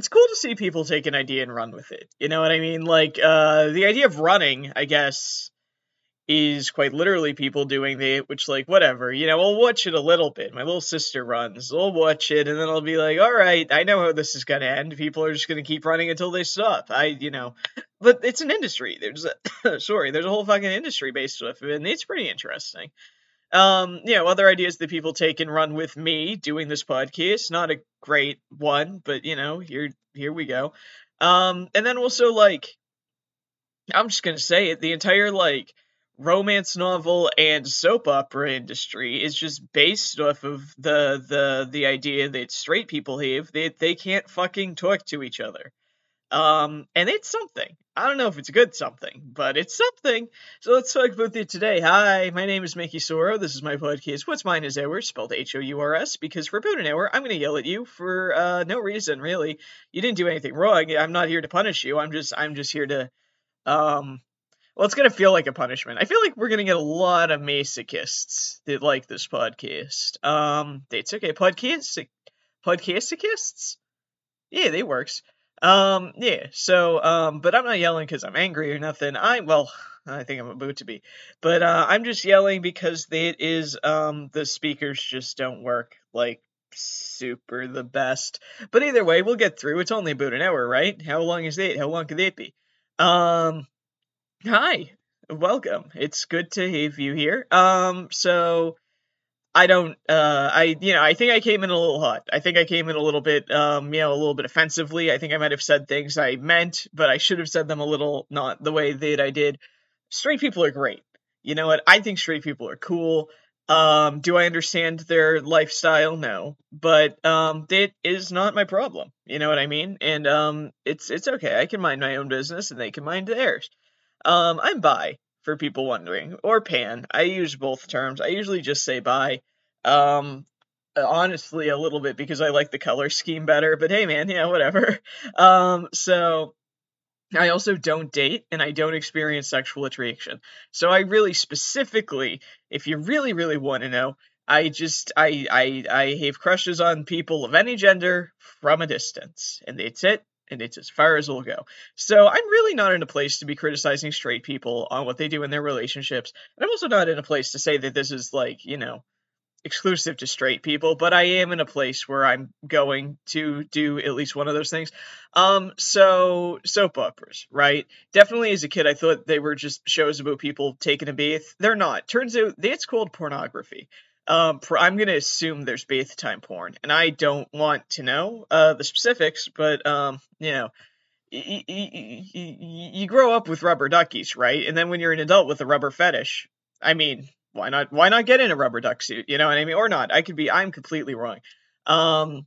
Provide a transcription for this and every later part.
it's cool to see people take an idea and run with it. You know what I mean? Like uh, the idea of running, I guess, is quite literally people doing the which like whatever you know i'll watch it a little bit. My little sister runs. I'll watch it and then i'll be like all right i know how this is going to end. People are just going to keep running until they stop. I you know but it's an industry. There's a sorry there's a whole fucking industry based off of it and it's pretty interesting um you know other ideas that people take and run with me doing this podcast not a great one but you know here here we go um and then also like i'm just gonna say it the entire like romance novel and soap opera industry is just based off of the the the idea that straight people have that they, they can't fucking talk to each other. Um, and it's something. I don't know if it's a good something, but it's something. So let's talk about it today. Hi, my name is Mickey Soro. This is my podcast. What's mine is ours, spelled H O U R S, because for about an hour, I'm going to yell at you for uh, no reason, really. You didn't do anything wrong. I'm not here to punish you. I'm just I'm just here to um well, it's gonna feel like a punishment. I feel like we're gonna get a lot of masochists that like this podcast. Um, it's okay. Podcast, podcastists. Yeah, they works. Um, yeah. So, um, but I'm not yelling because I'm angry or nothing. I well, I think I'm about to be, but uh, I'm just yelling because it is um the speakers just don't work like super the best. But either way, we'll get through. It's only about an hour, right? How long is it? How long could it be? Um, Hi, welcome. It's good to have you here. Um, so I don't, uh, I, you know, I think I came in a little hot. I think I came in a little bit, um, you know, a little bit offensively. I think I might have said things I meant, but I should have said them a little not the way that I did. Straight people are great. You know what? I think straight people are cool. Um, do I understand their lifestyle? No, but um, that is not my problem. You know what I mean? And um, it's it's okay. I can mind my own business, and they can mind theirs. Um, I'm bi, for people wondering, or pan. I use both terms. I usually just say bi. Um, honestly, a little bit because I like the color scheme better, but hey, man, yeah, whatever. Um, so. I also don't date and I don't experience sexual attraction. So I really specifically, if you really, really want to know, I just I I I have crushes on people of any gender from a distance. And that's it and it's as far as we'll go. So I'm really not in a place to be criticizing straight people on what they do in their relationships. And I'm also not in a place to say that this is like, you know, exclusive to straight people, but I am in a place where I'm going to do at least one of those things. Um, so soap operas, right? Definitely as a kid, I thought they were just shows about people taking a bath. They're not. Turns out it's called pornography. Um, I'm gonna assume there's bath time porn, and I don't want to know uh, the specifics, but um, you know, y- y- y- you grow up with rubber duckies, right? And then when you're an adult with a rubber fetish, I mean, why not? Why not get in a rubber duck suit? You know what I mean? Or not? I could be. I'm completely wrong. Um,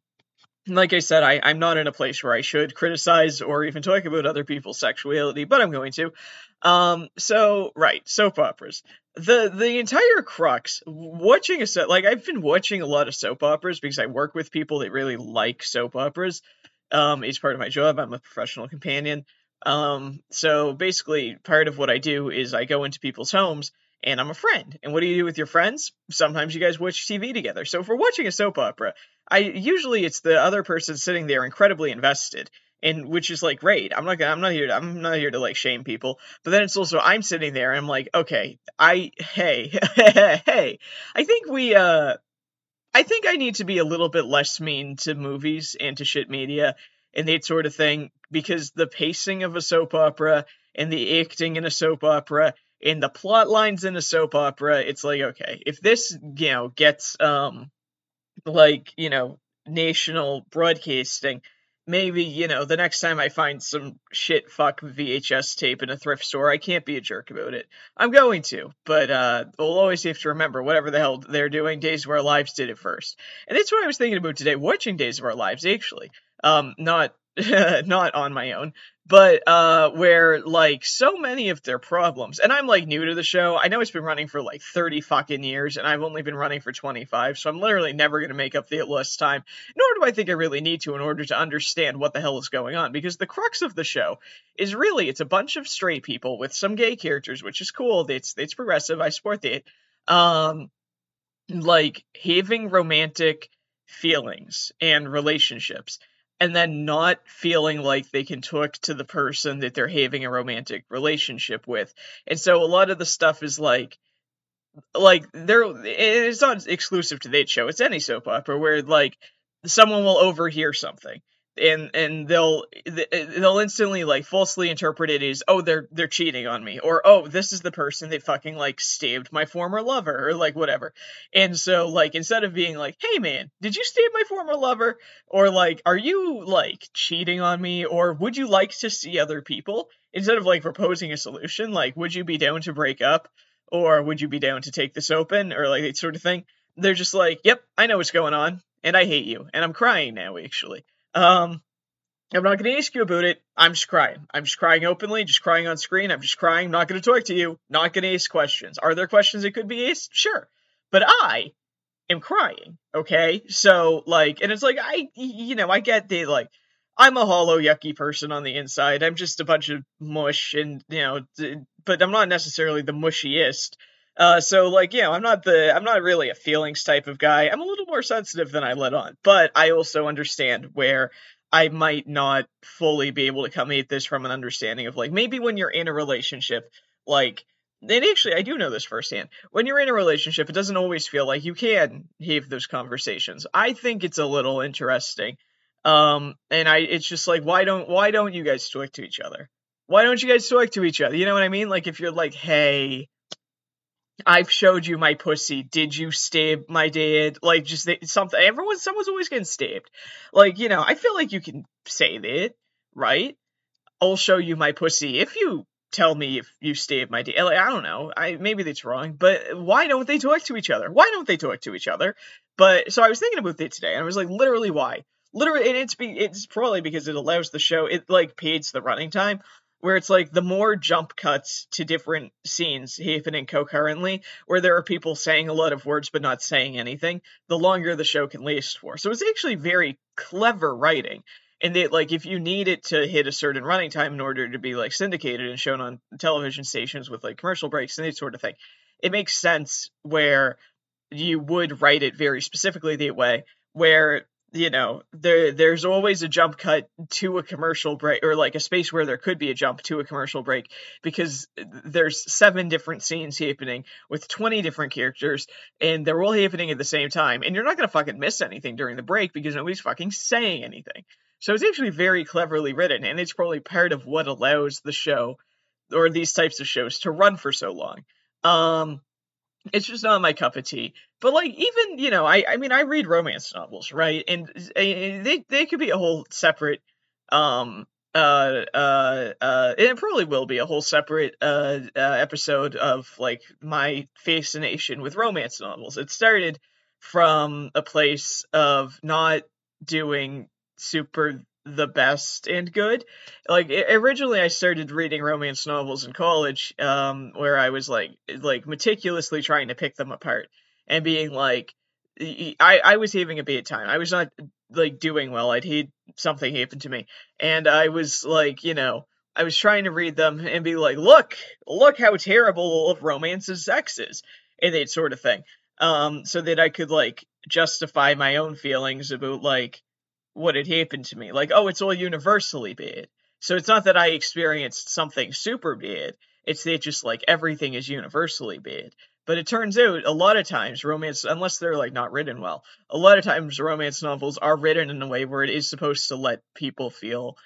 like I said, I, I'm not in a place where I should criticize or even talk about other people's sexuality, but I'm going to. Um, so right, soap operas. The the entire crux watching a set like I've been watching a lot of soap operas because I work with people that really like soap operas. Um, it's part of my job. I'm a professional companion. Um, so basically, part of what I do is I go into people's homes and I'm a friend. And what do you do with your friends? Sometimes you guys watch TV together. So if we're watching a soap opera, I usually it's the other person sitting there incredibly invested, and which is like great. I'm not gonna, I'm not here to, I'm not here to like shame people, but then it's also I'm sitting there and I'm like, okay, I hey hey, I think we uh, I think I need to be a little bit less mean to movies and to shit media and that sort of thing because the pacing of a soap opera and the acting in a soap opera and the plot lines in a soap opera, it's like okay, if this you know gets um like you know national broadcasting maybe you know the next time i find some shit fuck vhs tape in a thrift store i can't be a jerk about it. I'm going to but uh we'll always have to remember whatever the hell they're doing days of our lives did it first. And that's what i was thinking about today watching days of our lives actually. Um not not on my own but uh where like so many of their problems and i'm like new to the show. I know it's been running for like 30 fucking years and i've only been running for 25 so i'm literally never going to make up the lost time nor do i think i really need to in order to understand what the hell is going on because the crux of the show is really it's a bunch of straight people with some gay characters which is cool it's it's progressive i support that um like having romantic feelings and relationships and then not feeling like they can talk to the person that they're having a romantic relationship with. And so a lot of the stuff is like like they're it's not exclusive to that show. It's any soap opera where like someone will overhear something and and they'll eh, they'll instantly like falsely interpret it as oh they're they're cheating on me or oh this is the person that fucking like stabbed my former lover or like whatever. And so like instead of being like hey man did you stab my former lover? or like are you like cheating on me? or would you like to see other people? instead of like proposing a solution like would you be down to break up? or would you be down to take this open? or like that sort of thing. They're just like yep i know what's going on and i hate you and i'm crying now actually um, I'm not going to ask you about it. I'm just crying. I'm just crying openly, just crying on screen. I'm just crying. I'm Not going to talk to you. Not going to ask questions. Are there questions that could be asked? Sure. But I am crying. Okay. So, like, and it's like, I, you know, I get the, like, I'm a hollow, yucky person on the inside. I'm just a bunch of mush and, you know, but I'm not necessarily the mushiest. Uh, so like, you know, I'm not the, I'm not really a feelings type of guy. I'm a little more sensitive than I let on, but I also understand where I might not fully be able to come at this from an understanding of like, maybe when you're in a relationship, like, and actually, I do know this firsthand. When you're in a relationship, it doesn't always feel like you can have those conversations. I think it's a little interesting. Um, and I, it's just like, why don't, why don't you guys talk to each other? Why don't you guys talk to each other? You know what I mean? Like, if you're like, hey, I've showed you my pussy. Did you stab my dad? Like just something. Everyone, someone's always getting stabbed. Like you know, I feel like you can say that, right? I'll show you my pussy if you tell me if you stabbed my dad. Like I don't know. I maybe that's wrong, but why don't they talk to each other? Why don't they talk to each other? But so I was thinking about it today, and I was like, literally, why? Literally, and it's be it's probably because it allows the show. It like pays the running time where it's like the more jump cuts to different scenes happening concurrently, where there are people saying a lot of words but not saying anything, the longer the show can last for. So it's actually very clever writing. And that like if you need it to hit a certain running time in order to be like syndicated and shown on television stations with like commercial breaks and that sort of thing, it makes sense where you would write it very specifically that way, where you know there there's always a jump cut to a commercial break or like a space where there could be a jump to a commercial break because there's seven different scenes happening with 20 different characters and they're all happening at the same time and you're not going to fucking miss anything during the break because nobody's fucking saying anything. So it's actually very cleverly written and it's probably part of what allows the show or these types of shows to run for so long. Um it's just not my cup of tea. But like even you know, I I mean I read romance novels, right? And, and they they could be a whole separate um uh uh uh it probably will be a whole separate uh, uh episode of like my fascination with romance novels. It started from a place of not doing super the best and good. Like originally, I started reading romance novels in college, um, where I was like like meticulously trying to pick them apart and being like, I I was having a bad time. I was not like doing well. I'd had something happen to me, and I was like, you know. I was trying to read them and be like, look, look how terrible of romance's sex is, and that sort of thing. Um, so that I could like justify my own feelings about like what had happened to me. Like, oh, it's all universally bad. So it's not that I experienced something super bad. It's that just like everything is universally bad. But it turns out a lot of times romance, unless they're like not written well, a lot of times romance novels are written in a way where it is supposed to let people feel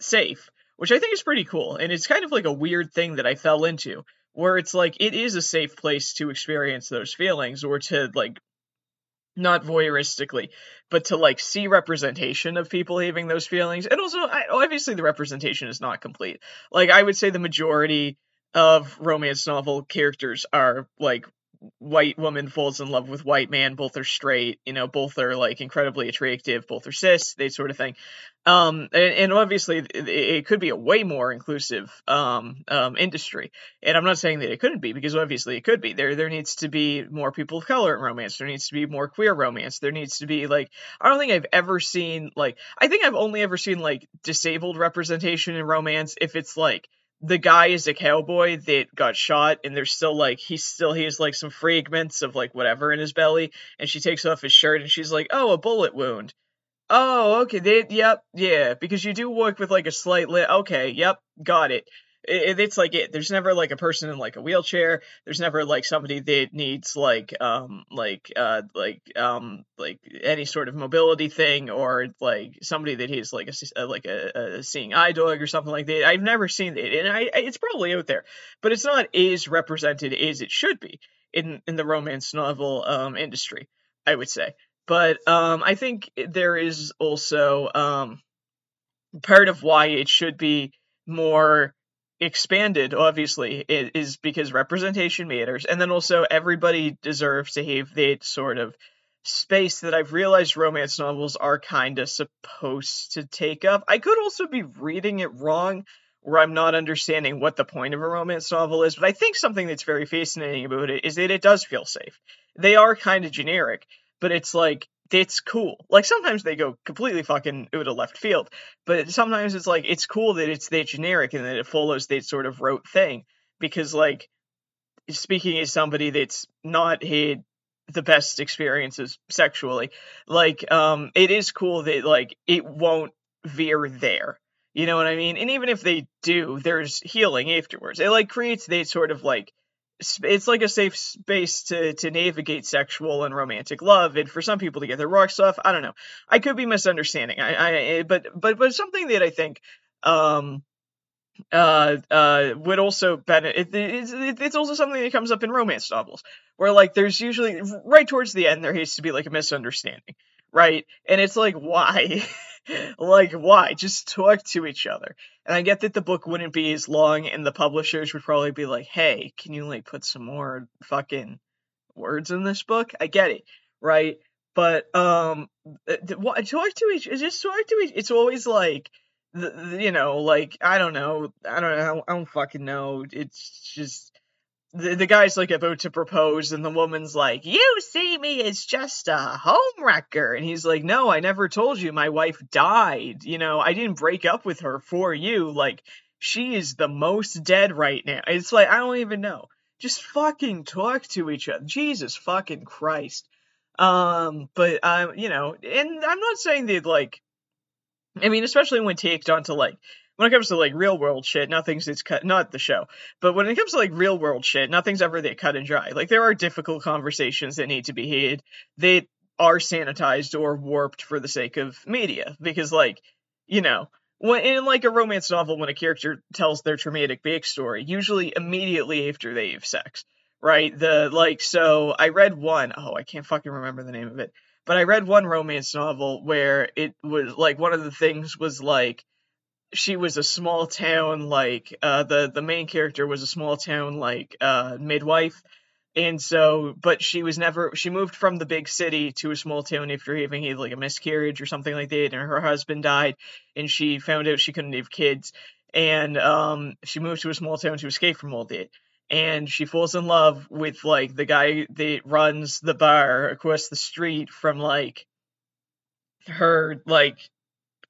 safe, which I think is pretty cool. And it's kind of like a weird thing that I fell into, where it's like it is a safe place to experience those feelings or to like not voyeuristically, but to like see representation of people having those feelings. And also, I, obviously, the representation is not complete. Like, I would say the majority of romance novel characters are like white woman falls in love with white man both are straight you know both are like incredibly attractive both are cis that sort of thing um and, and obviously it, could be a way more inclusive um um industry. And i'm not saying that it couldn't be because obviously it could be. There there needs to be more people of color in romance. There needs to be more queer romance. There needs to be like i don't think i've ever seen like i think i've only ever seen like disabled representation in romance if it's like the guy is a cowboy that got shot and there's still like he's still he has like some fragments of like whatever in his belly and she takes off his shirt and she's like oh a bullet wound Oh, okay. They, yep, yeah, because you do work with like a slight li- Okay, yep, got it. It, it's like it. There's never like a person in like a wheelchair. There's never like somebody that needs like um like uh like um like any sort of mobility thing or like somebody that has like a like a, a seeing eye dog or something like that. I've never seen it, and I it's probably out there, but it's not as represented as it should be in in the romance novel um industry. I would say, but um I think there is also um part of why it should be more expanded obviously is because representation matters. And then also everybody deserves to have that sort of space that i've realized romance novels are kind of supposed to take up. I could also be reading it wrong where i'm not understanding what the point of a romance novel is but i think something that's very fascinating about it is that it does feel safe. They are kind of generic but it's like it's cool. Like sometimes they go completely fucking out of left field, but sometimes it's like it's cool that it's that generic and that it follows that sort of rote thing. Because like speaking as somebody that's not had the best experiences sexually, like um it is cool that like it won't veer there. You know what I mean? And even if they do, there's healing afterwards. It like creates that sort of like it's like a safe space to to navigate sexual and romantic love and for some people to get their rocks off i don't know. I could be misunderstanding. I i but but but something that i think um uh uh would also benefit it, it's, it's also something that comes up in romance novels where like there's usually right towards the end there has to be like a misunderstanding right? And it's like why like why just talk to each other and I get that the book wouldn't be as long, and the publishers would probably be like, "Hey, can you like put some more fucking words in this book?" I get it, right? But um, talk to each just talk to each. It's always like, you know, like I don't know, I don't know, I don't fucking know. It's just the, the guy's like about to propose and the woman's like you see me as just a home wrecker. And he's like no i never told you my wife died. You know i didn't break up with her for you. Like she is the most dead right now. It's like i don't even know. Just fucking talk to each other. Jesus fucking christ. Um but um you know and i'm not saying that like i mean especially when taked onto like when it comes to like real world shit, nothing's it's cut not the show, but when it comes to like real world shit, nothing's ever that cut and dry. Like there are difficult conversations that need to be had that are sanitized or warped for the sake of media because like you know when in like a romance novel when a character tells their traumatic backstory usually immediately after they have sex right the like so i read one oh i can't fucking remember the name of it but i read one romance novel where it was like one of the things was like she was a small town like uh, the the main character was a small town like uh, midwife. And so but she was never she moved from the big city to a small town after having had like a miscarriage or something like that and her husband died and she found out she couldn't have kids. And um she moved to a small town to escape from all that. And she falls in love with like the guy that runs the bar across the street from like her like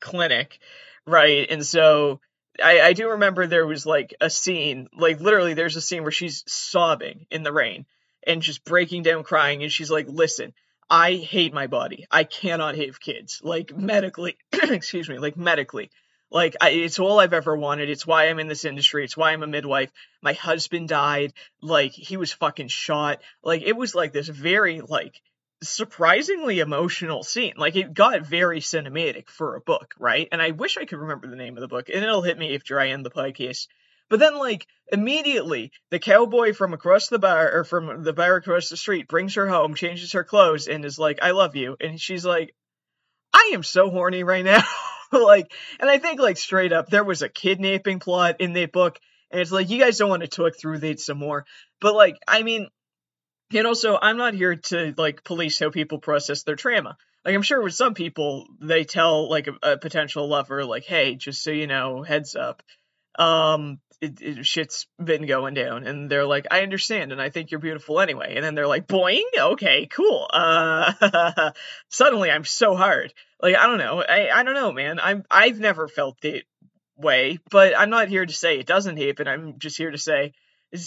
clinic right? And so I, I do remember there was like a scene, like literally, there's a scene where she's sobbing in the rain and just breaking down crying, and she's like, "Listen, I hate my body. I cannot have kids. Like medically, excuse me, like medically." Like I, it's all I've ever wanted. It's why I'm in this industry. It's why I'm a midwife. My husband died. Like he was fucking shot. Like it was like this very like surprisingly emotional scene. Like it got very cinematic for a book, right? And I wish I could remember the name of the book, and it'll hit me after I end the podcast. But then, like immediately, the cowboy from across the bar or from the bar across the street brings her home, changes her clothes, and is like, "I love you," and she's like, "I am so horny right now." like, and I think like straight up, there was a kidnapping plot in that book, and it's like you guys don't want to talk through that some more. But like, I mean, and also, I'm not here to like police how people process their trauma. Like I'm sure with some people, they tell like a, a potential lover, like, "Hey, just so you know, heads up, um, it, it, shit's been going down," and they're like, "I understand, and I think you're beautiful anyway." And then they're like, "Boing, okay, cool." Uh, suddenly I'm so hard. Like I don't know, I I don't know, man. I'm I've never felt that way, but I'm not here to say it doesn't happen. I'm just here to say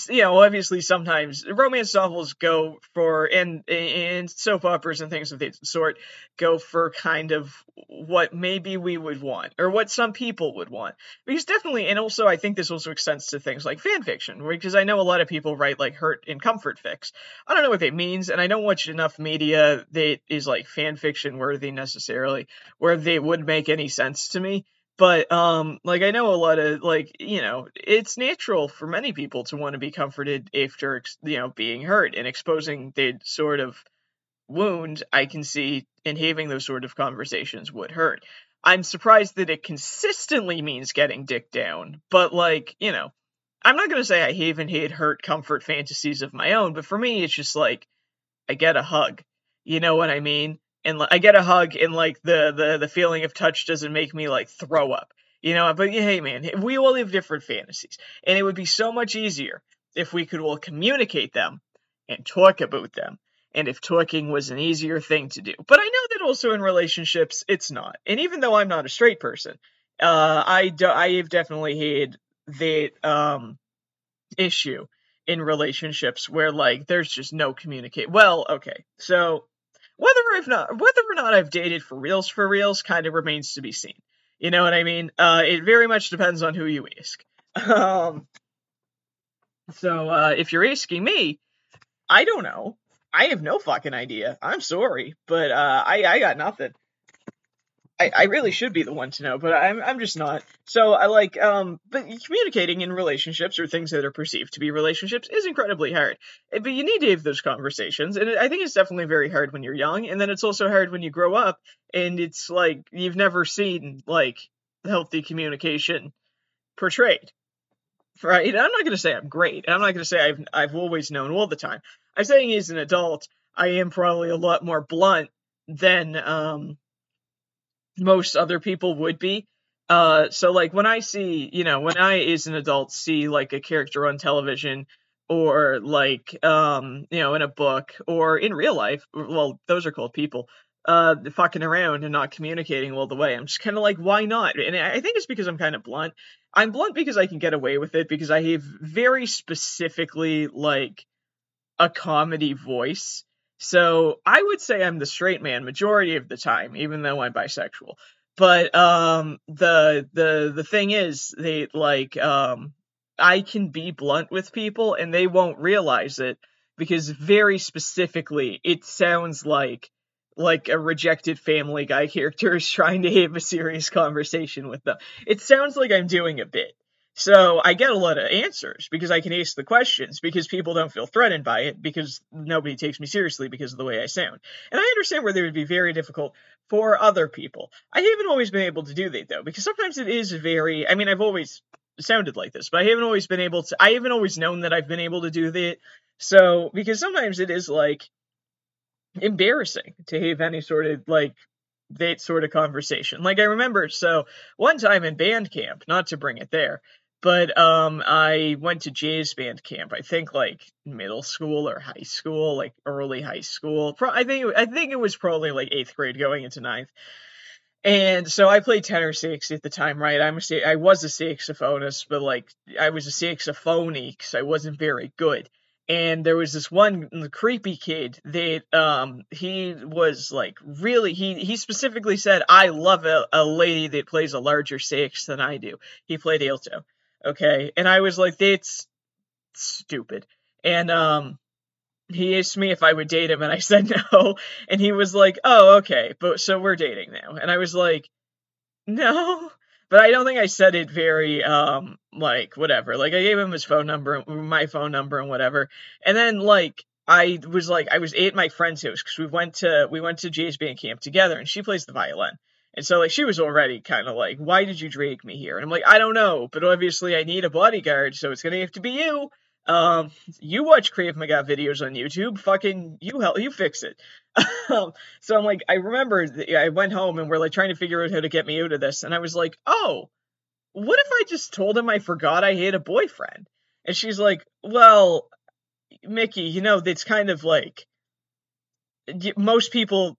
you know, obviously sometimes romance novels go for and and soap operas and things of that sort go for kind of what maybe we would want or what some people would want. Because definitely, and also I think this also extends to things like fan fiction, because I know a lot of people write like hurt and comfort fics. I don't know what that means, and I don't watch enough media that is like fan fiction worthy necessarily, where they would make any sense to me but um like i know a lot of like you know it's natural for many people to want to be comforted after you know being hurt and exposing the sort of wound i can see in having those sort of conversations would hurt. I'm surprised that it consistently means getting dick down but like you know i'm not going to say i haven't had hurt comfort fantasies of my own but for me it's just like i get a hug. You know what i mean and I get a hug and like the the the feeling of touch doesn't make me like throw up. You know, but hey man, we all have different fantasies. And it would be so much easier if we could all communicate them and talk about them. And if talking was an easier thing to do. But I know that also in relationships it's not. And even though I'm not a straight person, uh I do, I have definitely had that um issue in relationships where like there's just no communicate. Well, okay. So whether I've not whether or not I've dated for reals for reals kind of remains to be seen. You know what I mean? Uh, it very much depends on who you ask. Um, so uh, if you're asking me, I don't know. I have no fucking idea. I'm sorry, but uh, I I got nothing. I, I really should be the one to know, but I'm I'm just not. So I like um but communicating in relationships or things that are perceived to be relationships is incredibly hard. Eh, but you need to have those conversations, and I think it's definitely very hard when you're young, and then it's also hard when you grow up, and it's like you've never seen like healthy communication portrayed. Right? I'm not gonna say I'm great. And I'm not gonna say I've I've always known all the time. I'm saying as an adult, I am probably a lot more blunt than um most other people would be. Uh, so like when I see, you know, when I as an adult see like a character on television or like um, you know, in a book or in real life, well, those are called people, uh fucking around and not communicating all the way. I'm just kind of like, why not? And I think it's because I'm kind of blunt. I'm blunt because I can get away with it because I have very specifically like a comedy voice so I would say I'm the straight man majority of the time, even though I'm bisexual. But um, the the the thing is, they like um, I can be blunt with people and they won't realize it because very specifically it sounds like like a rejected family guy character is trying to have a serious conversation with them. It sounds like I'm doing a bit. So I get a lot of answers because I can ask the questions because people don't feel threatened by it because nobody takes me seriously because of the way I sound. And I understand where they would be very difficult for other people. I haven't always been able to do that though because sometimes it is very I mean I've always sounded like this, but I haven't always been able to I haven't always known that I've been able to do that. So because sometimes it is like embarrassing to have any sort of like that sort of conversation. Like I remember so one time in band camp, not to bring it there, but um, I went to jazz band camp. I think like middle school or high school, like early high school. Pro- I think I think it was probably like eighth grade going into ninth. And so I played tenor sax at the time, right? I'm a, I was a saxophonist, but like I was a saxophony because I wasn't very good. And there was this one creepy kid that um he was like really he he specifically said I love a, a lady that plays a larger sax than I do. He played alto Okay. And I was like, that's stupid. And um he asked me if I would date him and I said no. And he was like, Oh, okay, but so we're dating now. And I was like, No. But I don't think I said it very um like whatever. Like I gave him his phone number my phone number and whatever. And then like I was like I was at my friend's house because we went to we went to Jay's band camp together and she plays the violin. And so like she was already kind of like, why did you drag me here? And I'm like, I don't know, but obviously I need a bodyguard, so it's gonna have to be you. Um, you watch Krav Maga videos on YouTube, fucking you help you fix it. um, so I'm like, I remember I went home and we're like trying to figure out how to get me out of this, and I was like, oh, what if I just told him I forgot I had a boyfriend? And she's like, well, Mickey, you know, it's kind of like most people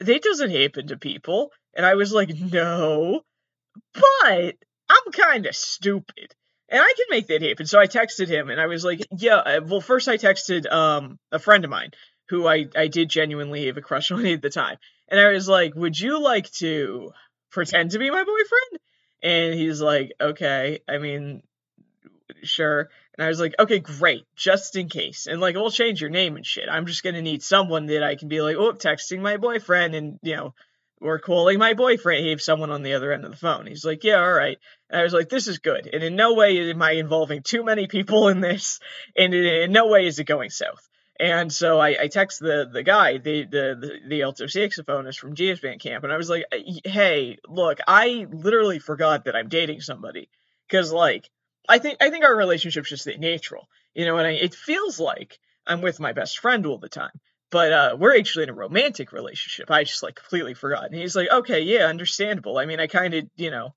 that doesn't happen to people. And I was like, no, but I'm kind of stupid. and I can make that happen. So I texted him and I was like, yeah, uh, well, first I texted um, a friend of mine who I, I did genuinely have a crush on at the time. And I was like, would you like to pretend to be my boyfriend? And he's like, okay, I mean, sure. And I was like, okay, great, just in case. And like, we'll change your name and shit. I'm just gonna need someone that I can be like, oh, texting my boyfriend and, you know, or calling my boyfriend. He have someone on the other end of the phone. He's like, yeah, all right. And I was like, this is good. And in no way am I involving too many people in this. And in no way is it going south. And so I, I text the the guy, the the the, the alto saxophonist from GS Band Camp, and I was like, uh, "Hey, look, I literally forgot that I'm dating somebody, because like I think I think our relationship's just natural, you know, and I, it feels like I'm with my best friend all the time, but uh, we're actually in a romantic relationship. I just like completely forgot. And he's like, "Okay, yeah, understandable. I mean, I kind of, you know,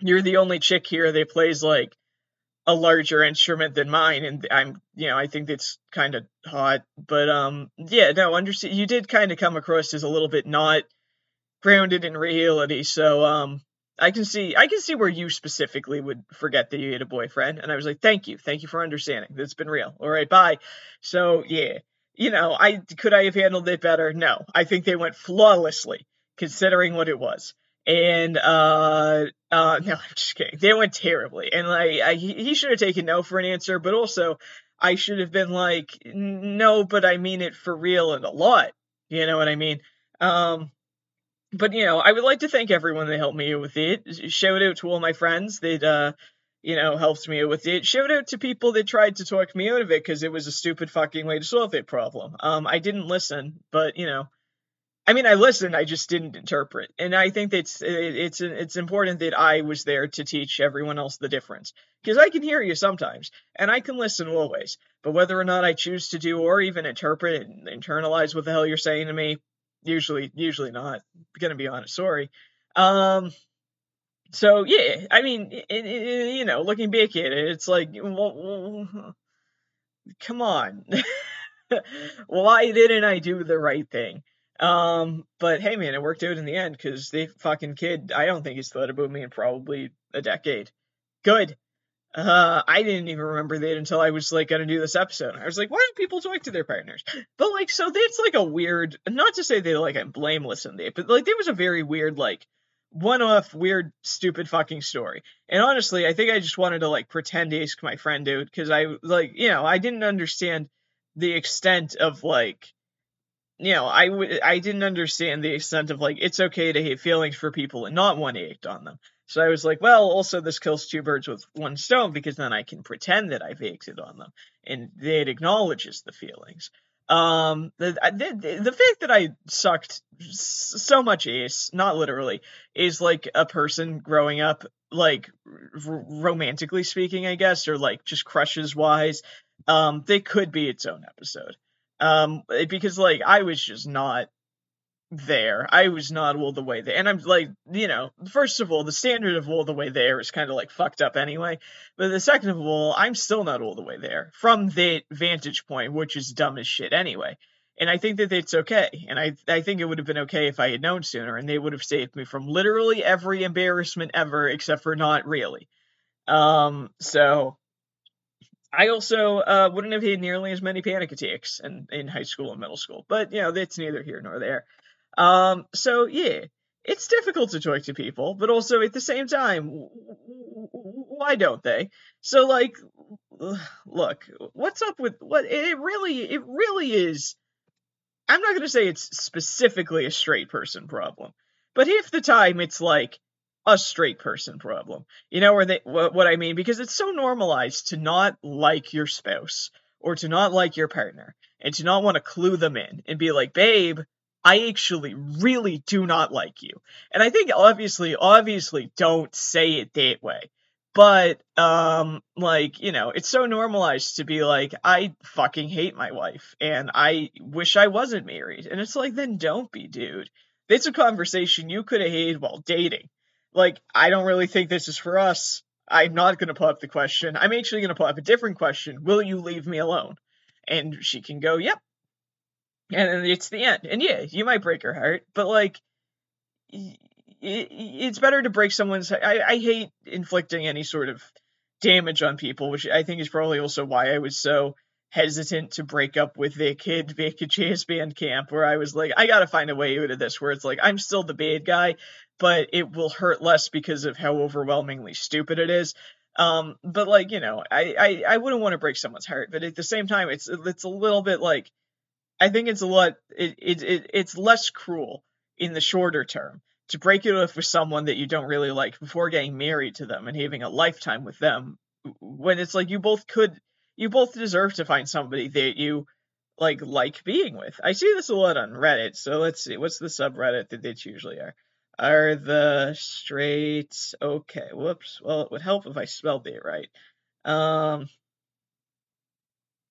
you're the only chick here that plays like." a larger instrument than mine and i'm you know i think it's kind of hot but um yeah no understand you did kind of come across as a little bit not grounded in reality so um i can see i can see where you specifically would forget that you had a boyfriend and i was like thank you thank you for understanding that's been real all right bye so yeah you know i could i have handled it better? No. I think they went flawlessly considering what it was. And uh uh no i'm just kidding. They went terribly. And like I, he should have taken no for an answer but also i should have been like no but i mean it for real and a lot. You know what i mean? Um but you know i would like to thank everyone that helped me with it. Shout out to all my friends that uh you know helped me with it shout out to people that tried to talk me out of it because it was a stupid fucking way to solve it problem um i didn't listen but you know I mean, I listened, I just didn't interpret, and I think it's it's it's important that I was there to teach everyone else the difference because I can hear you sometimes, and I can listen always, but whether or not I choose to do or even interpret and internalize what the hell you're saying to me, usually usually not. Gonna be honest, sorry. Um, so yeah, I mean, it, it, you know, looking back at it, it's like, well, come on, why didn't I do the right thing? Um, but hey, man, it worked out in the end because the fucking kid, I don't think he's thought about me in probably a decade. Good. Uh, I didn't even remember that until I was like gonna do this episode. I was like, why don't people talk to their partners? But like, so that's like a weird, not to say that like I'm blameless in that, but like there was a very weird like one-off weird stupid fucking story. And honestly, I think I just wanted to like pretend to ask my friend dude because I like you know I didn't understand the extent of like you know, I would I didn't understand the extent of like it's okay to hate feelings for people and not want to act on them. So I was like, well, also this kills two birds with one stone because then I can pretend that I've acted on them and it acknowledges the feelings. Um, the, the the fact that I sucked so much ace, not literally, is like a person growing up, like r- romantically speaking, I guess, or like just crushes wise. Um, they could be its own episode. Um, because like I was just not there. I was not all the way there. And I'm like, you know, first of all, the standard of all the way there is kind of like fucked up anyway. But the second of all, I'm still not all the way there from the vantage point, which is dumb as shit anyway. And I think that it's okay. And I I think it would have been okay if I had known sooner and they would have saved me from literally every embarrassment ever except for not really. Um so I also uh, wouldn't have had nearly as many panic attacks in, in high school and middle school, but you know that's neither here nor there. Um, so yeah, it's difficult to talk to people, but also at the same time, why don't they? So like, look, what's up with what? It really, it really is. I'm not gonna say it's specifically a straight person problem, but half the time it's like a straight person problem. You know where they what, what I mean because it's so normalized to not like your spouse or to not like your partner and to not want to clue them in and be like, "Babe, I actually really do not like you." And I think obviously obviously don't say it that way. But um like, you know, it's so normalized to be like, "I fucking hate my wife and I wish I wasn't married." And it's like, "Then don't be, dude." It's a conversation you could have had while dating like, I don't really think this is for us. I'm not going to pull up the question. I'm actually going to pull up a different question. Will you leave me alone? And she can go, yep. And then it's the end. And yeah, you might break her heart, but like, it's better to break someone's. I, I hate inflicting any sort of damage on people, which I think is probably also why I was so hesitant to break up with Vic Kid, Vic Chase Band Camp, where I was like, I gotta find a way out of this, where it's like, I'm still the bad guy, but it will hurt less because of how overwhelmingly stupid it is. Um, but like, you know, I, I, I wouldn't want to break someone's heart, but at the same time, it's, it's a little bit like, I think it's a lot, it, it, it it's less cruel in the shorter term to break it off with someone that you don't really like before getting married to them and having a lifetime with them when it's like you both could you both deserve to find somebody that you like like being with. I see this a lot on Reddit, so let's see what's the subreddit that they usually are. Are the straight okay? Whoops. Well, it would help if I spelled it right. Um,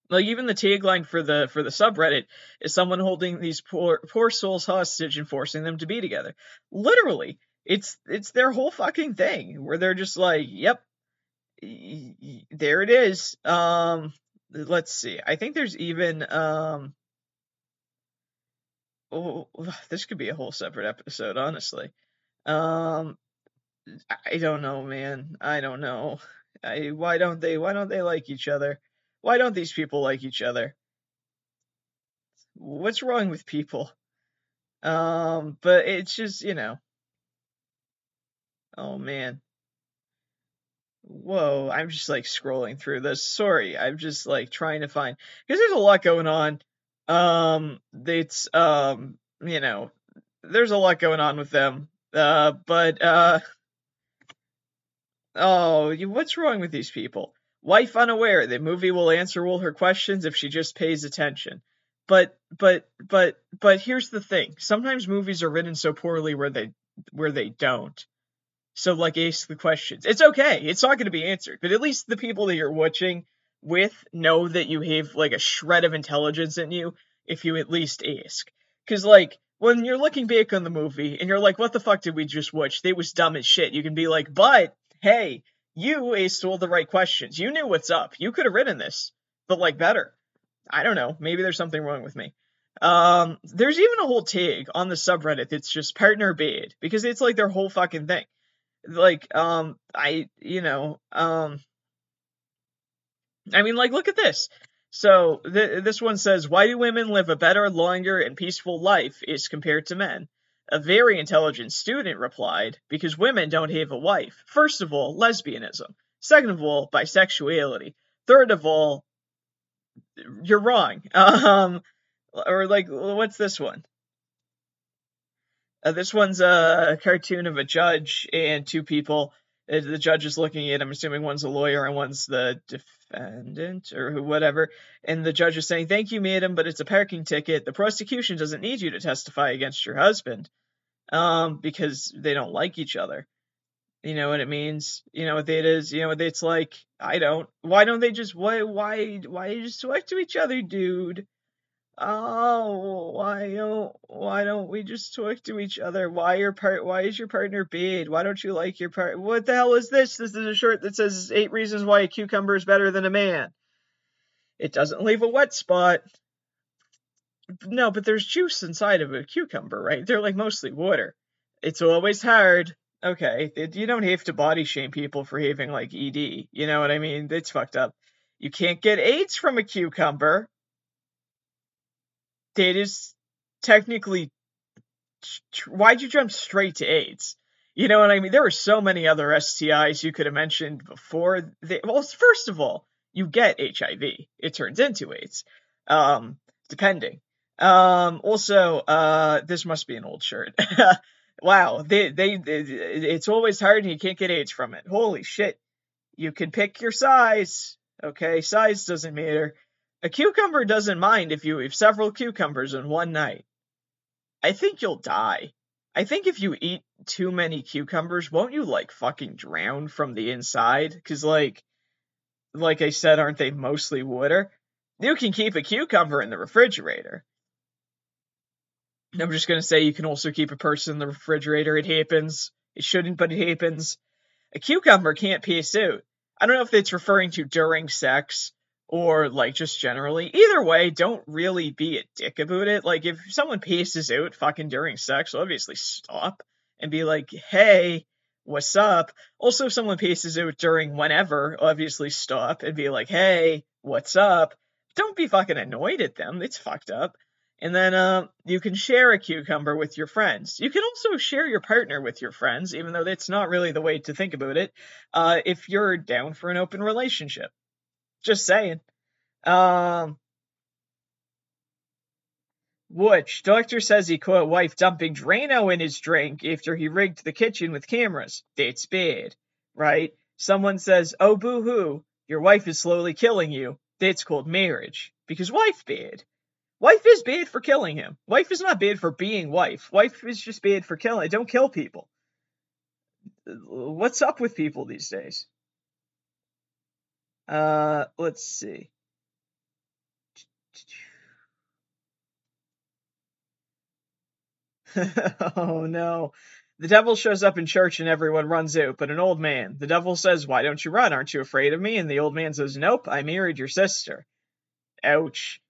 like even the tagline for the for the subreddit is someone holding these poor poor souls hostage and forcing them to be together. Literally, it's it's their whole fucking thing where they're just like, "Yep, there it is. Um, let's see. I think there's even um. Oh, this could be a whole separate episode, honestly. Um, I don't know, man. I don't know. I why don't they why don't they like each other? Why don't these people like each other? What's wrong with people? Um, but it's just, you know. Oh man whoa, I'm just like scrolling through this. Sorry, I'm just like trying to find because there's a lot going on. Um, it's um, you know, there's a lot going on with them. Uh, but uh, oh, what's wrong with these people? Wife unaware, the movie will answer all her questions if she just pays attention. But but but but here's the thing. Sometimes movies are written so poorly where they where they don't. So like ask the questions. It's okay. It's not going to be answered, but at least the people that you're watching with know that you have like a shred of intelligence in you if you at least ask. Cuz like when you're looking back on the movie and you're like what the fuck did we just watch? They was dumb as shit. You can be like, "But hey, you asked all the right questions. You knew what's up. You could have written this, but like better." I don't know. Maybe there's something wrong with me. Um, there's even a whole tag on the subreddit that's just partner bad because it's like their whole fucking thing like um I you know um I mean like look at this. So th- this one says why do women live a better, longer and peaceful life as compared to men? A very intelligent student replied, because women don't have a wife. First of all, lesbianism. Second of all, bisexuality. Third of all, you're wrong. Um, or like, what's this one? Uh, this one's a cartoon of a judge and two people. Uh, the judge is looking at. I'm assuming one's a lawyer and one's the defendant or whatever. And the judge is saying, "Thank you, madam, but it's a parking ticket. The prosecution doesn't need you to testify against your husband, um, because they don't like each other." You know what it means? You know what it is? You know what it's like? I don't. Why don't they just why why why just talk to each other, dude? Oh, why don't why don't we just talk to each other? Why your part? Why is your partner bad? Why don't you like your part? What the hell is this? This is a shirt that says eight reasons why a cucumber is better than a man. It doesn't leave a wet spot. No, but there's juice inside of a cucumber, right? They're like mostly water. It's always hard. Okay, you don't have to body shame people for having like ED. You know what I mean? It's fucked up. You can't get AIDS from a cucumber that is technically why'd you jump straight to AIDS? You know what I mean? There are so many other STIs you could have mentioned before. They, well, first of all, you get HIV. It turns into AIDS, um, depending. Um, also, uh, this must be an old shirt. wow, they, they, they, it's always hard and you can't get AIDS from it. Holy shit. You can pick your size. Okay, size doesn't matter. A cucumber doesn't mind if you eat several cucumbers in one night. I think you'll die. I think if you eat too many cucumbers, won't you like fucking drown from the inside? Cause like, like I said, aren't they mostly water? You can keep a cucumber in the refrigerator. I'm just gonna say you can also keep a person in the refrigerator. It happens. It shouldn't, but it happens. A cucumber can't piss out. I don't know if it's referring to during sex or like just generally. Either way, don't really be a dick about it. Like if someone paces out fucking during sex, obviously stop and be like, "Hey, what's up? Also, if someone paces out during whenever, obviously stop and be like, hey, what's up? Don't be fucking annoyed at them. It's fucked up. And then uh, you can share a cucumber with your friends. You can also share your partner with your friends, even though that's not really the way to think about it, uh, if you're down for an open relationship. Just saying. Um, which doctor says he caught wife dumping Drano in his drink after he rigged the kitchen with cameras. That's bad, right? Someone says, "Oh boo hoo, your wife is slowly killing you." That's called marriage because wife bad. Wife is bad for killing him. Wife is not bad for being wife. Wife is just bad for killing. Don't kill people. What's up with people these days? Uh, let's see. oh no. The devil shows up in church and everyone runs out, but an old man. The devil says, Why don't you run? Aren't you afraid of me? And the old man says, Nope, I married your sister. Ouch.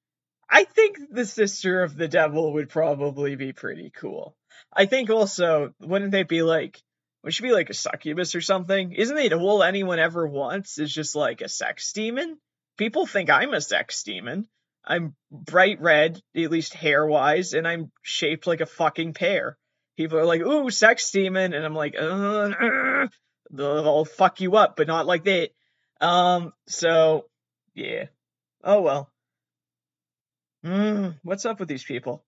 I think the sister of the devil would probably be pretty cool. I think also, wouldn't they be like, would she be like a succubus or something? Isn't it all anyone ever wants is just like a sex demon? People think I'm a sex demon. I'm bright red, at least hair wise, and I'm shaped like a fucking pear. People are like, ooh, sex demon, and I'm like, uh, I'll fuck you up, but not like that. Um, so, yeah. Oh well. Mm, what's up with these people?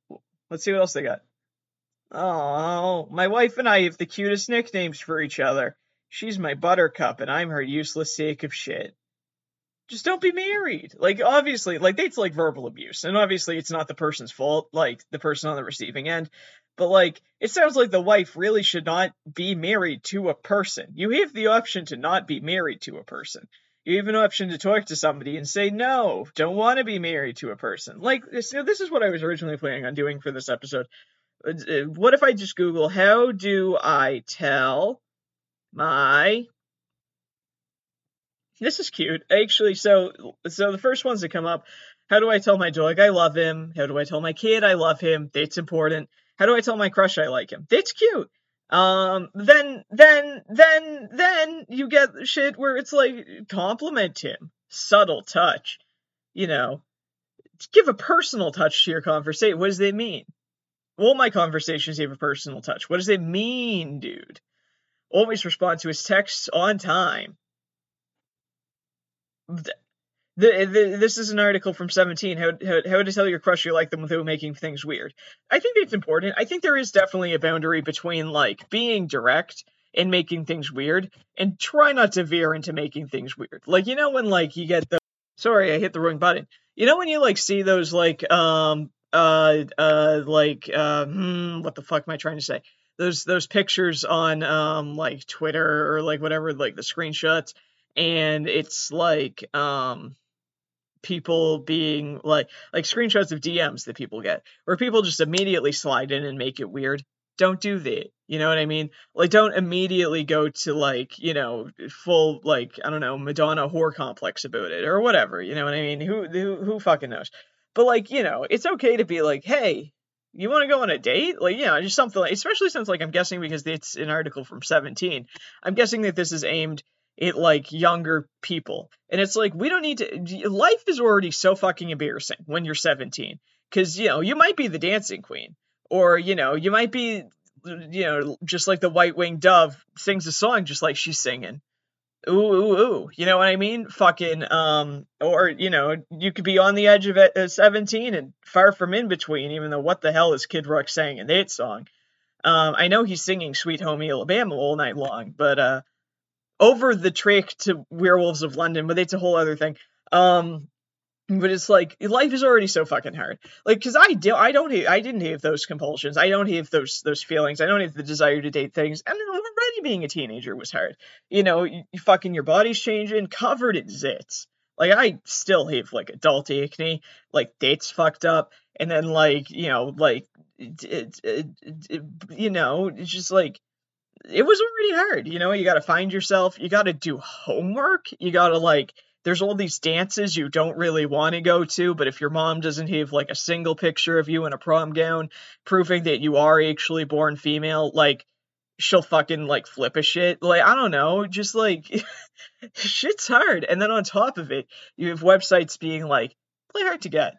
Let's see what else they got. Oh, my wife and I have the cutest nicknames for each other. She's my buttercup, and I'm her useless sake of shit just don't be married. Like obviously, like that's like verbal abuse, and obviously it's not the person's fault, like the person on the receiving end. But like it sounds like the wife really should not be married to a person. You have the option to not be married to a person. You have an option to talk to somebody and say no, don't want to be married to a person. Like know, this is what I was originally planning on doing for this episode. Uh, what if I just Google how do I tell my this is cute. Actually, so so the first ones that come up, how do I tell my dog I love him? How do I tell my kid I love him? That's important. How do I tell my crush I like him? That's cute. Um, then then then then you get shit where it's like compliment him, subtle touch, you know, give a personal touch to your conversation. What does that mean? All my conversations have a personal touch. What does it mean, dude? Always respond to his texts on time. The, the, this is an article from 17 how, how, how to tell your crush you like them without making things weird. I think it's important. I think there is definitely a boundary between like being direct and making things weird and try not to veer into making things weird. Like you know when like you get the sorry i hit the wrong button. You know when you like see those like um uh uh like uh hmm, what the fuck am i trying to say those those pictures on um like twitter or like whatever like the screenshots and it's like um people being like like screenshots of DMs that people get where people just immediately slide in and make it weird. Don't do that. You know what I mean? Like don't immediately go to like, you know, full like, I don't know, Madonna whore complex about it or whatever. You know what I mean? Who who who fucking knows? But like, you know, it's okay to be like, "Hey, you want to go on a date? Like, you know, just something like, especially since like I'm guessing because it's an article from 17. I'm guessing that this is aimed at like younger people. And it's like we don't need to life is already so fucking embarrassing when you're 17 cuz you know, you might be the dancing queen or you know, you might be you know, just like the white-winged dove sings a song just like she's singing. Ooh, ooh, ooh. You know what I mean? Fucking, um, or, you know, you could be on the edge of 17 and far from in between, even though what the hell is Kid Rock saying in that song? Um, I know he's singing Sweet Home Alabama all night long, but, uh, over the trick to Werewolves of London, but it's a whole other thing. Um, but it's like life is already so fucking hard. Like, cause I do, I don't, have, I didn't have those compulsions. I don't have those those feelings. I don't have the desire to date things. And already being a teenager was hard. You know, you, you fucking your body's changing, covered in zits. Like I still have like adult acne, like dates fucked up, and then like you know like it, it, it, you know it's just like it was already hard. You know, you got to find yourself, you got to do homework, you got to like there's all these dances you don't really want to go to, but if your mom doesn't have like a single picture of you in a prom gown proving that you are actually born female, like she'll fucking like flip a shit. Like, I don't know, just like shit's hard. And then on top of it, you have websites being like, play hard to get,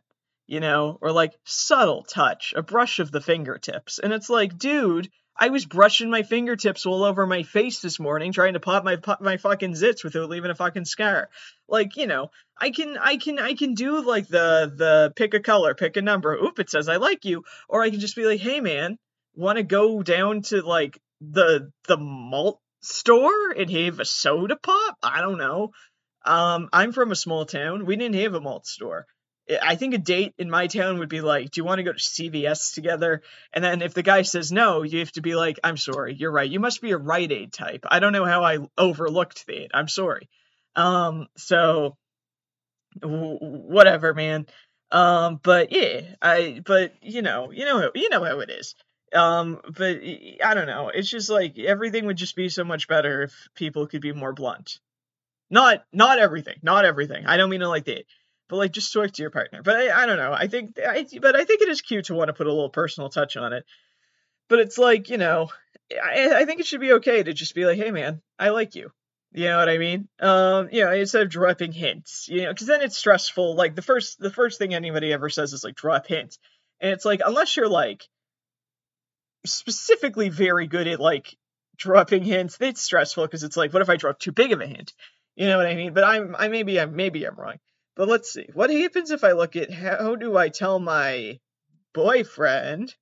you know, or like subtle touch, a brush of the fingertips. And it's like, dude, I was brushing my fingertips all over my face this morning, trying to pop my pop my fucking zits without leaving a fucking scar. Like, you know, I can I can I can do like the the pick a color, pick a number. Oop, it says I like you, or I can just be like, hey man, want to go down to like the the malt store and have a soda pop? I don't know. Um, I'm from a small town. We didn't have a malt store. I think a date in my town would be like, "Do you want to go to CVS together?" And then if the guy says no, you have to be like, "I'm sorry, you're right. You must be a Rite Aid type. I don't know how I overlooked that. I'm sorry." Um, so w- whatever, man. Um, but yeah, I but you know, you know, you know how it is. Um, but I don't know. It's just like everything would just be so much better if people could be more blunt. Not not everything, not everything. I don't mean it like that but like just talk to your partner. But I, I don't know. I think I but I think it is cute to want to put a little personal touch on it. But it's like you know, I, I think it should be okay to just be like, hey man, I like you. You know what I mean? Um, you know, instead of dropping hints, you know, because then it's stressful. Like the first the first thing anybody ever says is like drop hints, and it's like unless you're like specifically very good at like dropping hints, it's stressful because it's like, what if I drop too big of a hint? You know what I mean? But I'm I maybe I'm maybe I'm wrong. But let's see. What happens if I look at how do I tell my boyfriend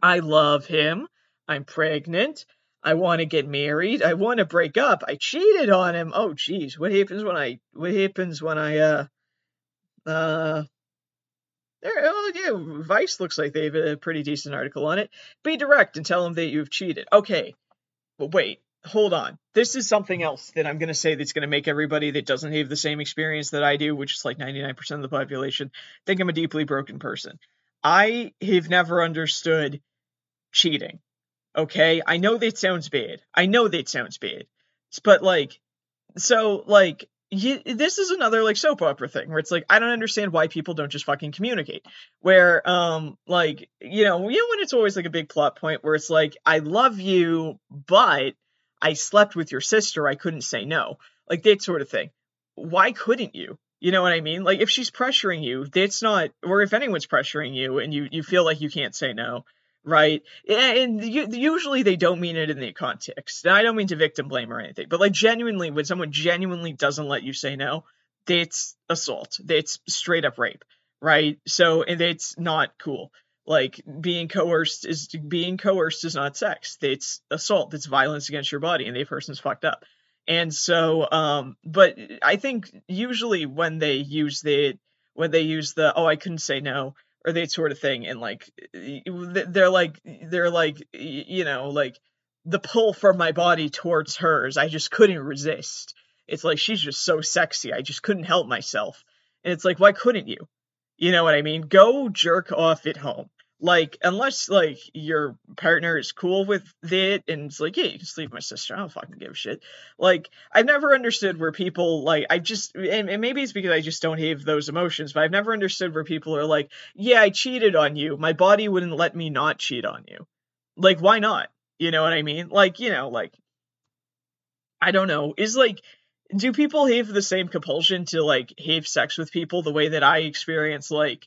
I love him, I'm pregnant, I want to get married, I want to break up, I cheated on him. Oh jeez, what happens when I what happens when I uh uh there, oh yeah, Vice looks like they have a pretty decent article on it. Be direct and tell them that you've cheated. Okay, but wait, hold on. This is something else that I'm going to say that's going to make everybody that doesn't have the same experience that I do, which is like 99% of the population, think I'm a deeply broken person. I have never understood cheating. Okay? I know that sounds bad. I know that sounds bad. But like, so like, you, this is another like soap opera thing where it's like I don't understand why people don't just fucking communicate. Where um like you know you know when it's always like a big plot point where it's like I love you but I slept with your sister, I couldn't say no. Like that sort of thing. Why couldn't you? You know what I mean? Like if she's pressuring you, that's not or if anyone's pressuring you and you you feel like you can't say no, right? And usually they don't mean it in the context. And I don't mean to victim blame or anything, but like genuinely when someone genuinely doesn't let you say no, that's assault. That's straight up rape, right? So and it's not cool like being coerced is being coerced is not sex. It's assault. It's violence against your body and the person's fucked up. And so um but i think usually when they use the when they use the oh i couldn't say no or that sort of thing and like they're like they're like you know like the pull from my body towards hers i just couldn't resist. It's like she's just so sexy. I just couldn't help myself. And it's like why couldn't you? You know what i mean? Go jerk off at home like unless like your partner is cool with it and it's like yeah you can sleep with my sister. I don't fucking give a shit. Like i've never understood where people like i just and, and, maybe it's because i just don't have those emotions but i've never understood where people are like yeah i cheated on you. My body wouldn't let me not cheat on you. Like why not? You know what i mean? Like you know like i don't know. Is like do people have the same compulsion to like have sex with people the way that i experience like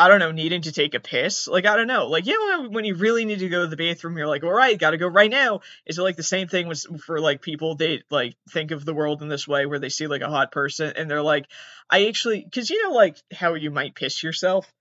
I don't know, needing to take a piss. Like, I don't know. Like, you know, when you really need to go to the bathroom, you're like, all right, gotta go right now. Is it like the same thing with, for like people, they like think of the world in this way where they see like a hot person and they're like, I actually, cause you know, like how you might piss yourself?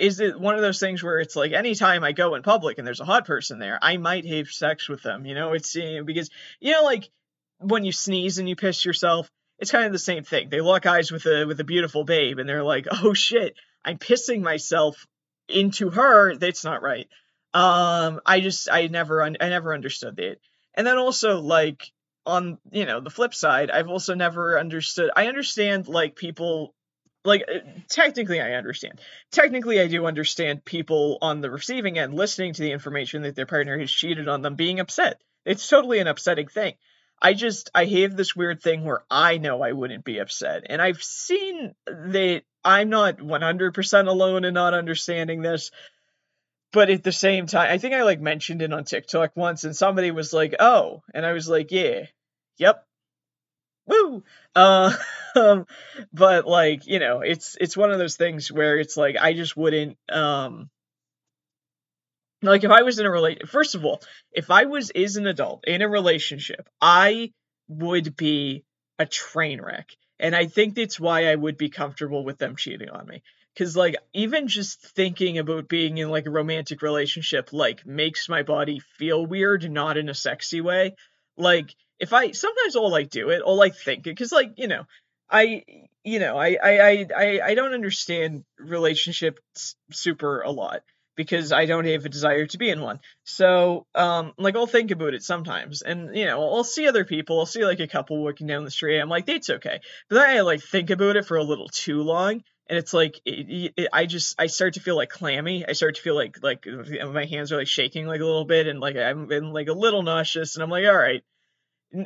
Is it one of those things where it's like anytime I go in public and there's a hot person there, I might have sex with them, you know? It's eh, because, you know, like when you sneeze and you piss yourself, it's kind of the same thing. They lock eyes with a with a beautiful babe and they're like, "Oh shit, I'm pissing myself into her. That's not right. Um, I just I never I never understood it. And then also like on you know the flip side, I've also never understood. I understand like people like uh, technically I understand. Technically I do understand people on the receiving end listening to the information that their partner has cheated on them being upset. It's totally an upsetting thing. I just I have this weird thing where I know I wouldn't be upset. And I've seen that I'm not 100% alone in not understanding this. but at the same time, I think I like mentioned it on TikTok once, and somebody was like, "Oh," and I was like, "Yeah, yep, woo." Uh, but like you know, it's it's one of those things where it's like I just wouldn't um. Like if I was in a relate, first of all, if I was is an adult in a relationship, I would be a train wreck, and I think that's why I would be comfortable with them cheating on me. Because like even just thinking about being in like a romantic relationship like makes my body feel weird not in a sexy way. Like if i sometimes all like do it. All like think it. Because like you know i you know I, I i i don't understand relationships super a lot because I don't have a desire to be in one. So, um, like I'll think about it sometimes, and you know, I'll see other people. I'll see like a couple walking down the street. I'm like, that's okay, but then I like think about it for a little too long, and it's like it, it, I just I start to feel like clammy. I start to feel like like my hands are like shaking like a little bit, and like I'm been like a little nauseous, and I'm like, all right,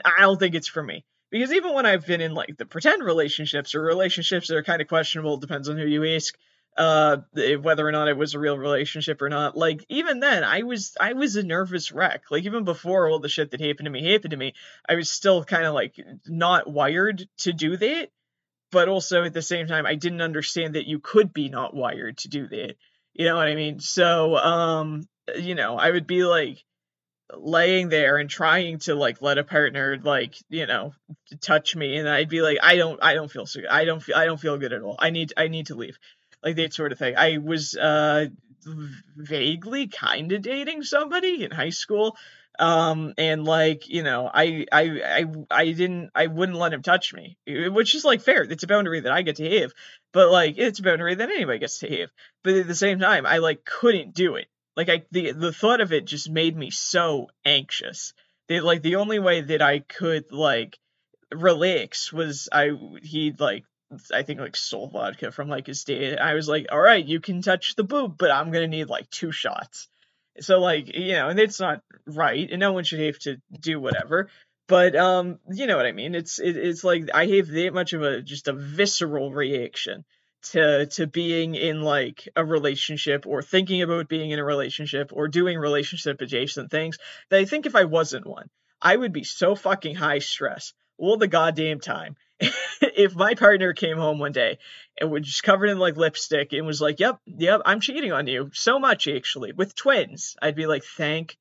I don't think it's for me. Because even when I've been in like the pretend relationships or relationships that are kind of questionable, depends on who you ask, uh, whether or not it was a real relationship or not. Like even then, I was I was a nervous wreck. Like even before all the shit that happened to me happened to me, I was still kind of like not wired to do that but also at the same time, I didn't understand that you could be not wired to do that. You know what I mean? So, um, you know, I would be like laying there and trying to like let a partner like you know touch me and i'd be like i don't i don't feel so i don't feel i don't feel good at all i need i need to leave like that sort of thing. I was uh vaguely kind of dating somebody in high school um and like you know I, I i i didn't i wouldn't let him touch me which is like fair. It's a boundary that i get to have but like it's a boundary that anybody gets to have. But at the same time i like couldn't do it. Like i the the thought of it just made me so anxious that like the only way that i could like relax was i he like I think like soul vodka from like his dad. I was like, all right, you can touch the boob, but I'm gonna need like two shots. So like, you know, and it's not right, and no one should have to do whatever. But um, you know what I mean? It's it, it's like I have that much of a just a visceral reaction to to being in like a relationship or thinking about being in a relationship or doing relationship adjacent things that I think if I wasn't one, I would be so fucking high stress all the goddamn time. if my partner came home one day and was just covered in like lipstick and was like, "Yep, yep, I'm cheating on you so much actually with twins," I'd be like, "Thank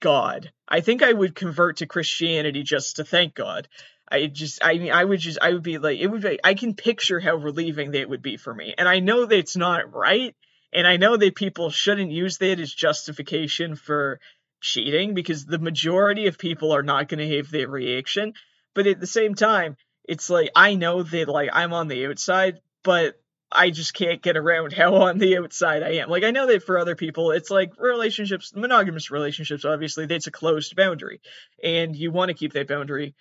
God." I think I would convert to Christianity just to thank God. I just, I mean, I would just, I would be like, it would be, I can picture how relieving that would be for me. And I know that it's not right. And I know that people shouldn't use that as justification for cheating because the majority of people are not going to have that reaction. But at the same time, it's like I know that like I'm on the outside, but I just can't get around how on the outside I am. Like I know that for other people, it's like relationships, monogamous relationships. Obviously, that's a closed boundary, and you want to keep that boundary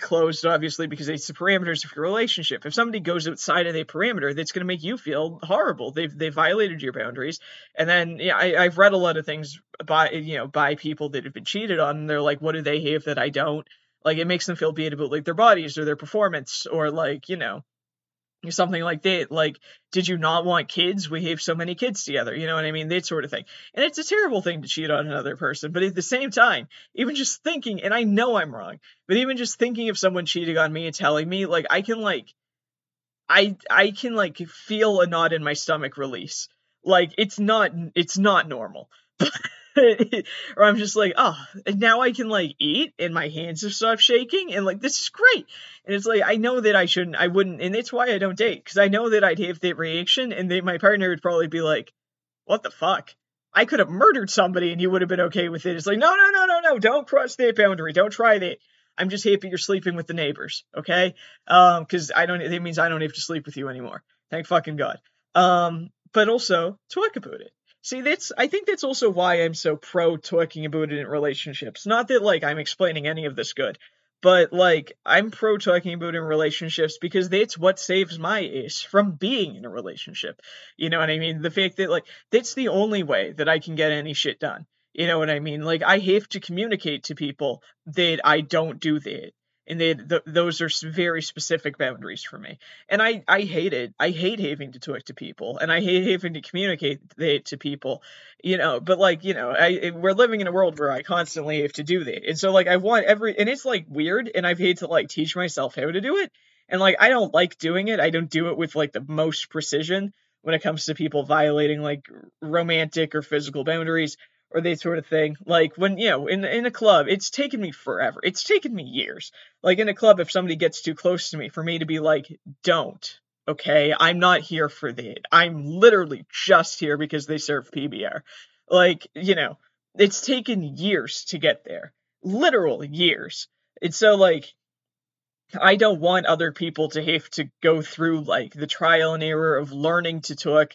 closed, obviously, because it's the parameters of your relationship. If somebody goes outside of the parameter, that's going to make you feel horrible. They've they violated your boundaries. And then yeah, I, I've read a lot of things by you know by people that have been cheated on. And they're like, what do they have that I don't? Like it makes them feel bad about like their bodies or their performance or like, you know, something like that. Like, did you not want kids? We have so many kids together. You know what I mean? That sort of thing. And it's a terrible thing to cheat on another person. But at the same time, even just thinking, and I know I'm wrong, but even just thinking of someone cheating on me and telling me, like, I can like, I I can like feel a knot in my stomach release. Like it's not it's not normal. or I'm just like, oh, now I can like eat and my hands are stopped shaking and like this is great. And it's like I know that I shouldn't, I wouldn't, and it's why I don't date because I know that I'd have that reaction and my partner would probably be like, what the fuck? I could have murdered somebody and you would have been okay with it. It's like, no, no, no, no, no, don't cross that boundary. Don't try that. I'm just happy you're sleeping with the neighbors, okay? Um, because I don't. It means I don't have to sleep with you anymore. Thank fucking God. Um, but also talk about it. See, that's I think that's also why I'm so pro talking about it in relationships. Not that like I'm explaining any of this good, but like I'm pro talking about it in relationships because that's what saves my ace from being in a relationship. You know what I mean? The fact that like that's the only way that I can get any shit done. You know what I mean? Like I have to communicate to people that I don't do that. And they th- those are very specific boundaries for me. And i i hate it. I hate having to talk to people and i hate having to communicate to people you know but like you know i we're living in a world where i constantly have to do that. And so like i want every and it's like weird and i've had to like teach myself how to do it. And like i don't like doing it. I don't do it with like the most precision when it comes to people violating like romantic or physical boundaries or that sort of thing. Like when you know in in a club, it's taken me forever. It's taken me years. Like in a club, if somebody gets too close to me, for me to be like, "Don't." Okay, I'm not here for that. I'm literally just here because they serve PBR. Like you know, it's taken years to get there. Literal years. And so like I don't want other people to have to go through like the trial and error of learning to talk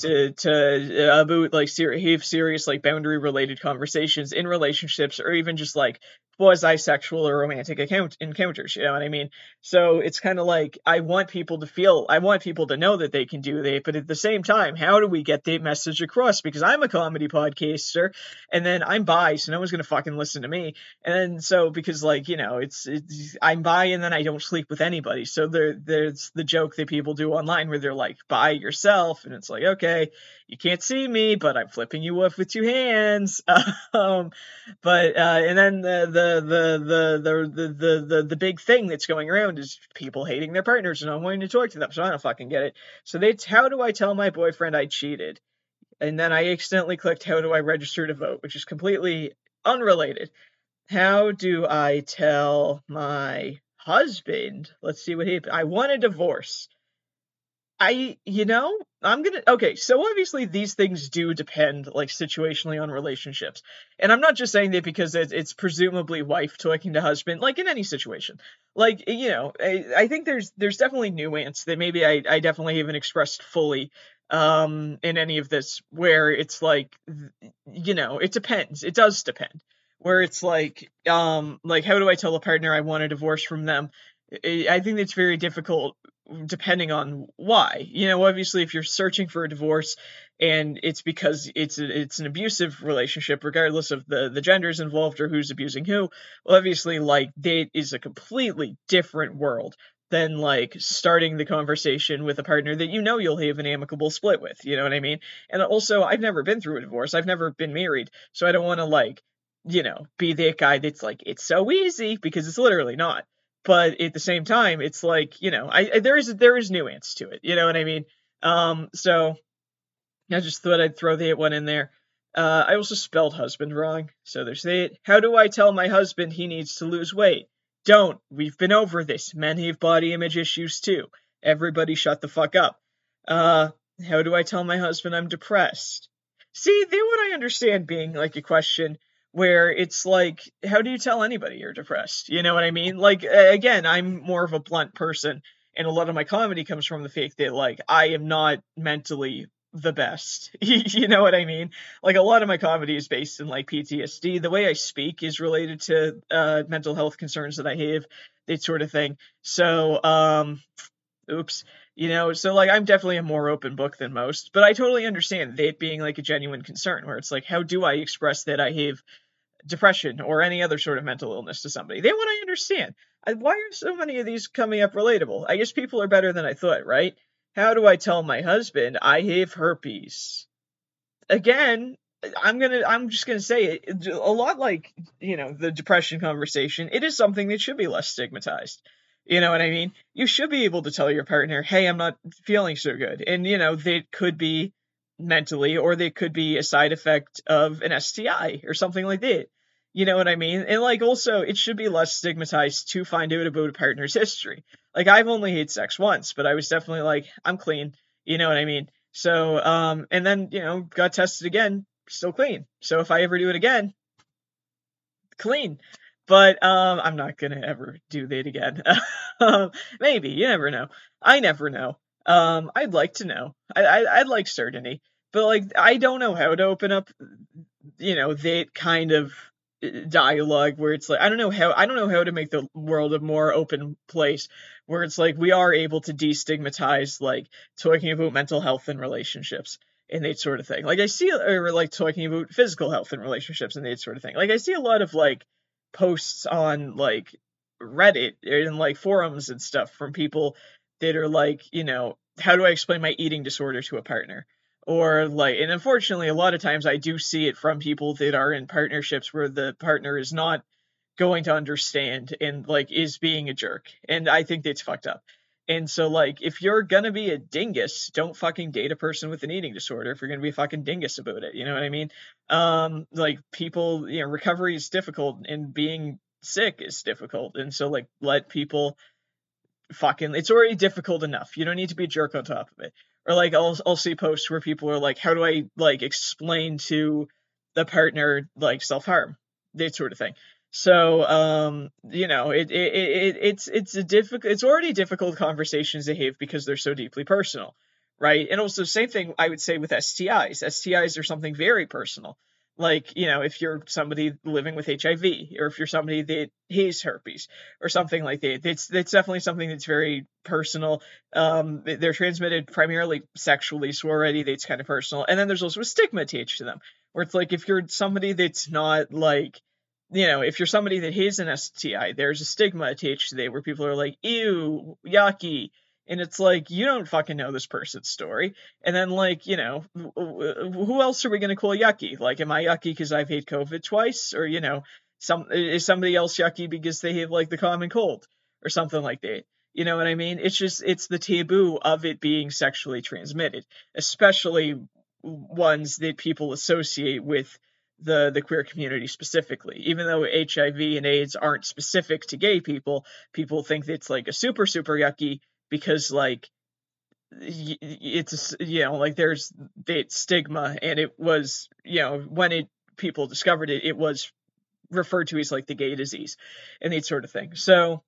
to to uh, about like have serious like boundary related conversations in relationships or even just like quasi-sexual or romantic account encounters you know what i mean? So it's kind of like i want people to feel i want people to know that they can do that but at the same time how do we get the message across? Because i'm a comedy podcaster and then i'm bi so no one's gonna fucking listen to me. And so because like you know it's, it's i'm bi and then i don't sleep with anybody. So there there's the joke that people do online where they're like bi yourself and it's like okay you can't see me, but I'm flipping you off with two hands. um, but uh, and then the the, the the the the the the big thing that's going around is people hating their partners and not wanting to talk to them. So I don't fucking get it. So they how do I tell my boyfriend I cheated? And then I accidentally clicked how do I register to vote, which is completely unrelated. How do I tell my husband? Let's see what he. I want a divorce. I, you know, I'm gonna. Okay, so obviously these things do depend, like, situationally on relationships. And I'm not just saying that because it's, it's presumably wife talking to husband, like, in any situation. Like, you know, I, I think there's there's definitely nuance that maybe I, I definitely haven't expressed fully um in any of this where it's like you know it depends it does depend where it's like um like how do i tell a partner i want a divorce from them i think it's very difficult depending on why. You know, obviously, if you're searching for a divorce and it's because it's a, it's an abusive relationship, regardless of the the genders involved or who's abusing who, well, obviously, like date is a completely different world than like starting the conversation with a partner that you know you'll have an amicable split with. You know what I mean? And also, I've never been through a divorce. I've never been married, so I don't want to like you know be that guy that's like it's so easy because it's literally not but at the same time, it's like you know, I, I there is there is nuance to it. You know what I mean? Um, so I just thought I'd throw that one in there. Uh, I also spelled husband wrong, so there's that. How do I tell my husband he needs to lose weight? Don't. We've been over this. Men have body image issues too. Everybody shut the fuck up. Uh, how do I tell my husband I'm depressed? See, they would I understand being like a question where it's like how do you tell anybody you're depressed? You know what i mean? Like again i'm more of a blunt person and a lot of my comedy comes from the fact that like i am not mentally the best. You know what i mean? Like a lot of my comedy is based in like ptsd the way i speak is related to uh, mental health concerns that i have that sort of thing. So um oops. You know so like i'm definitely a more open book than most but i totally understand that being like a genuine concern where it's like how do i express that i have depression or any other sort of mental illness to somebody. They want to understand. Uh, why are so many of these coming up relatable? I guess people are better than I thought, right? How do I tell my husband I have herpes? Again, I'm gonna I'm just gonna say it a lot like you know the depression conversation. It is something that should be less stigmatized. You know what I mean? You should be able to tell your partner, "Hey, I'm not feeling so good," and you know they could be mentally, or they could be a side effect of an STI or something like that. You know what I mean? And like also it should be less stigmatized to find out about a partner's history. Like I've only had sex once, but I was definitely like, I'm clean. You know what I mean? So um and then, you know, got tested again, still clean. So if I ever do it again, clean. But um I'm not gonna ever do that again. Um, maybe, you never know. I never know. Um, I'd like to know. I, I I'd like certainty, but like I don't know how to open up, you know, that kind of dialogue where it's like I don't know how I don't know how to make the world a more open place where it's like we are able to destigmatize like talking about mental health and relationships and that sort of thing. Like I see or like talking about physical health and relationships and that sort of thing. Like I see a lot of like posts on like Reddit and like forums and stuff from people that are like, you know, how do I explain my eating disorder to a partner? Or like, and unfortunately, a lot of times I do see it from people that are in partnerships where the partner is not going to understand and like is being a jerk. And I think that's fucked up. And so, like, if you're gonna be a dingus, don't fucking date a person with an eating disorder. If you're gonna be a fucking dingus about it, you know what I mean? Um, like, people, you know, recovery is difficult, and being sick is difficult, and so, like, let people fucking. It's already difficult enough. You don't need to be a jerk on top of it. Or like, I'll I'll see posts where people are like, "How do I like explain to the partner like self harm?" That sort of thing. So, um, you know, it, it, it it's it's a difficult. It's already difficult conversations to have because they're so deeply personal, right? And also, same thing I would say with STIs. STIs are something very personal. Like, you know, if you're somebody living with HIV, or if you're somebody that has herpes, or something like that, it's it's definitely something that's very personal. Um, they're transmitted primarily sexually, so already that's kind of personal. And then there's also a stigma attached to them, where it's like if you're somebody that's not like you know, if you're somebody that has an STI, there's a stigma attached to it where people are like, ew, yucky. And it's like, you don't fucking know this person's story. And then, like, you know, who else are we going to call yucky? Like, am I yucky because I've had COVID twice? Or, you know, some is somebody else yucky because they have, like, the common cold or something like that? You know what I mean? It's just, it's the taboo of it being sexually transmitted, especially ones that people associate with the the queer community specifically. Even though HIV and AIDS aren't specific to gay people, people think it's like a super super yucky because like it's you know like there's that stigma and it was you know when it people discovered it it was referred to as like the gay disease and that sort of thing. So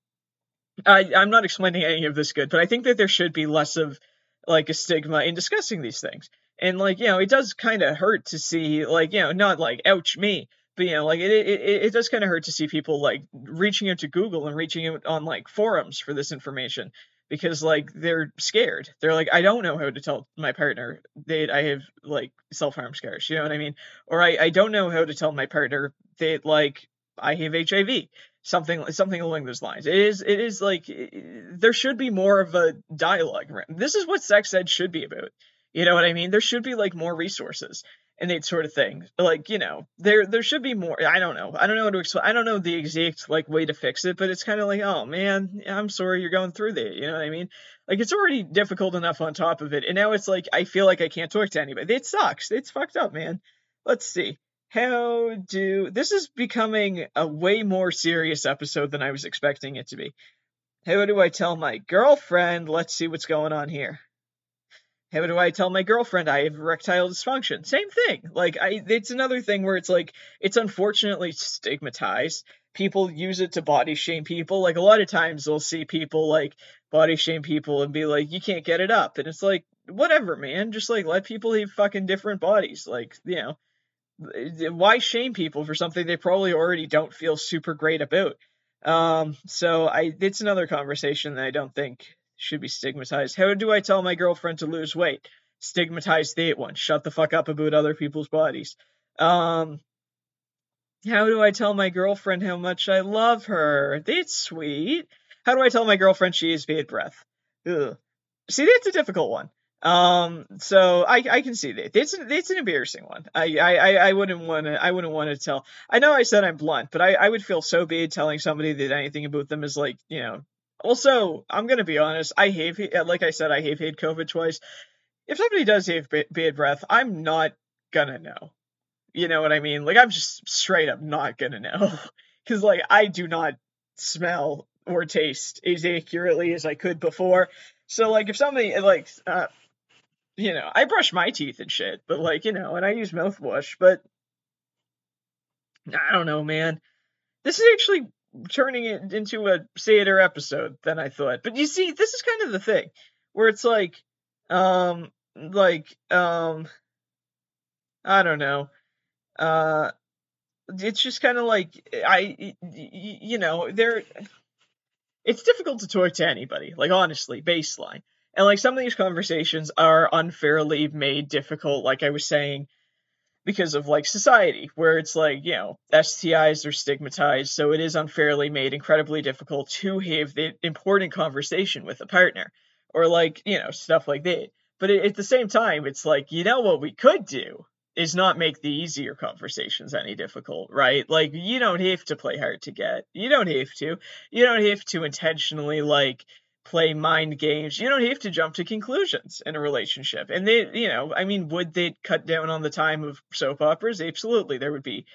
I I'm not explaining any of this good, but I think that there should be less of like a stigma in discussing these things. And like, you know, it does kind of hurt to see like, you know, not like ouch me, but you know, like it it, it does kind of hurt to see people like reaching out to Google and reaching out on like forums for this information because like they're scared. They're like, I don't know how to tell my partner that I have like self harm scars. You know what I mean? Or I I don't know how to tell my partner that like I have HIV. Something something along those lines. It is it is like there should be more of a dialogue. This is what sex ed should be about. You know what I mean? There should be like more resources and that sort of thing. Like, you know, there there should be more. I don't know. I don't know how to explain. I don't know the exact like way to fix it, but it's kind of like, oh man, I'm sorry you're going through that. You know what I mean? Like, it's already difficult enough on top of it, and now it's like I feel like I can't talk to anybody. It sucks. It's fucked up, man. Let's see. How do this is becoming a way more serious episode than I was expecting it to be. How do I tell my girlfriend? Let's see what's going on here. How do I tell my girlfriend I have erectile dysfunction? Same thing. Like I it's another thing where it's like it's unfortunately stigmatized. People use it to body shame people. Like a lot of times they'll see people like body shame people and be like, You can't get it up. And it's like, whatever, man. Just like let people have fucking different bodies. Like, you know. Why shame people for something they probably already don't feel super great about? Um, so I it's another conversation that I don't think should be stigmatized. How do I tell my girlfriend to lose weight? Stigmatize that one. Shut the fuck up about other people's bodies. Um, how do I tell my girlfriend how much I love her? That's sweet. How do I tell my girlfriend she has bad breath? Ugh. See, that's a difficult one. Um, so I I can see that. It's it's an embarrassing one. I I I wouldn't want to I wouldn't want to tell. I know I said I'm blunt, but I I would feel so bad telling somebody that anything about them is like you know also, I'm gonna be honest. I have, like I said, I have had COVID twice. If somebody does have bad breath, I'm not gonna know. You know what I mean? Like I'm just straight up not gonna know, because like I do not smell or taste as accurately as I could before. So like if somebody like, uh, you know, I brush my teeth and shit, but like you know, and I use mouthwash, but I don't know, man. This is actually turning it into a theater episode than I thought. But you see, this is kind of the thing where it's like, um, like, um, I don't know, uh, it's just kind of like I, you know, there. It's difficult to talk to anybody, like honestly, baseline. And like some of these conversations are unfairly made difficult, like I was saying because of like society where it's like you know STIs are stigmatized so it is unfairly made incredibly difficult to have the important conversation with a partner or like you know stuff like that but at the same time it's like you know what we could do is not make the easier conversations any difficult, right? Like you don't have to play hard to get. You don't have to. You don't have to intentionally like play mind games. You don't have to jump to conclusions in a relationship. And they, you know, I mean, would they cut down on the time of soap operas? Absolutely. There would be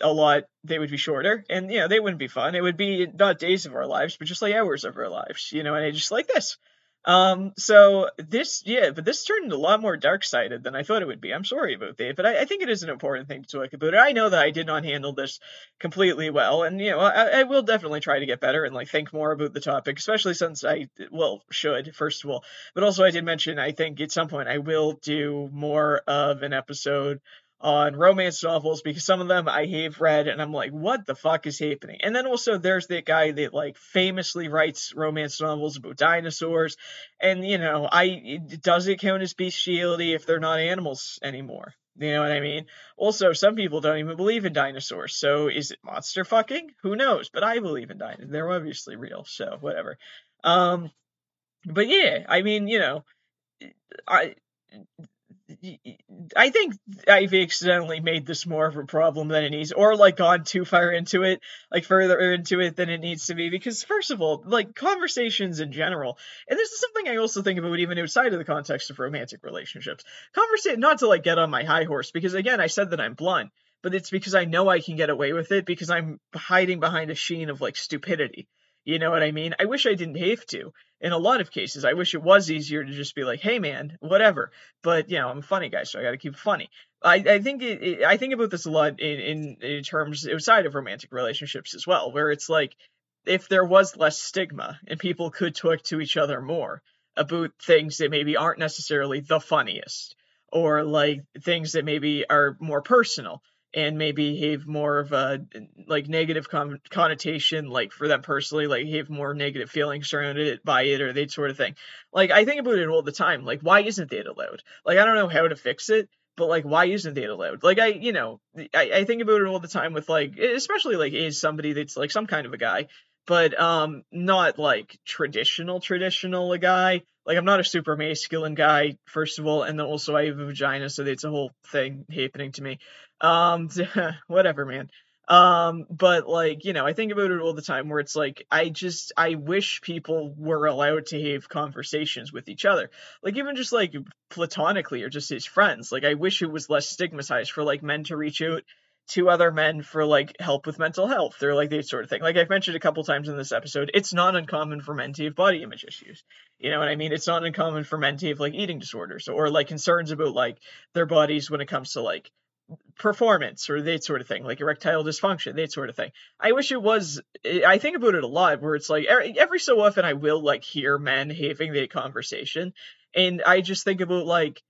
a lot they would be shorter and you know they wouldn't be fun it would be not days of our lives but just like hours of our lives you know and just like this um, so this, yeah, but this turned a lot more dark sided than I thought it would be. I'm sorry about that, but I, I, think it is an important thing to talk about. I know that I did not handle this completely well, and you know, I, I, will definitely try to get better and like think more about the topic, especially since I, well, should first of all, but also I did mention I think at some point I will do more of an episode on romance novels because some of them I have read and I'm like, what the fuck is happening? And then also there's that guy that like famously writes romance novels about dinosaurs, and you know, I does it count as bestiality if they're not animals anymore? You know what I mean? Also, some people don't even believe in dinosaurs, so is it monster fucking? Who knows? But I believe in dinosaurs. They're obviously real, so whatever. Um, but yeah, I mean, you know, I I think I've accidentally made this more of a problem than it needs, or like gone too far into it, like further into it than it needs to be. Because first of all, like conversations in general, and this is something I also think about even outside of the context of romantic relationships. Conversation, not to like get on my high horse, because again, I said that I'm blunt, but it's because I know I can get away with it because I'm hiding behind a sheen of like stupidity. You know what I mean? I wish I didn't have to. In a lot of cases, I wish it was easier to just be like, "Hey, man, whatever." But you know, I'm a funny guy, so I got to keep funny. I, I think it, it, I think about this a lot in, in in terms outside of romantic relationships as well, where it's like if there was less stigma and people could talk to each other more about things that maybe aren't necessarily the funniest or like things that maybe are more personal and maybe have more of a like negative con- connotation like for them personally like have more negative feelings surrounded it by it or that sort of thing. Like i think about it all the time like why isn't that allowed? Like i don't know how to fix it but like why isn't that allowed? Like i you know I, I think about it all the time with like especially like is somebody that's like some kind of a guy but um not like traditional traditional a guy. Like I'm not a super masculine guy, first of all, and then also I have a vagina, so that's a whole thing happening to me. Um, whatever, man. Um, but like, you know, I think about it all the time where it's like, I just, I wish people were allowed to have conversations with each other. Like, even just like platonically or just as friends. Like, I wish it was less stigmatized for like men to reach out to other men for like help with mental health or like that sort of thing. Like I've mentioned a couple times in this episode, it's not uncommon for men to have body image issues. You know what I mean? It's not uncommon for men to have like eating disorders or like concerns about like their bodies when it comes to like performance or that sort of thing, like erectile dysfunction, that sort of thing. I wish it was. I think about it a lot, where it's like every so often I will like hear men having that conversation, and I just think about like,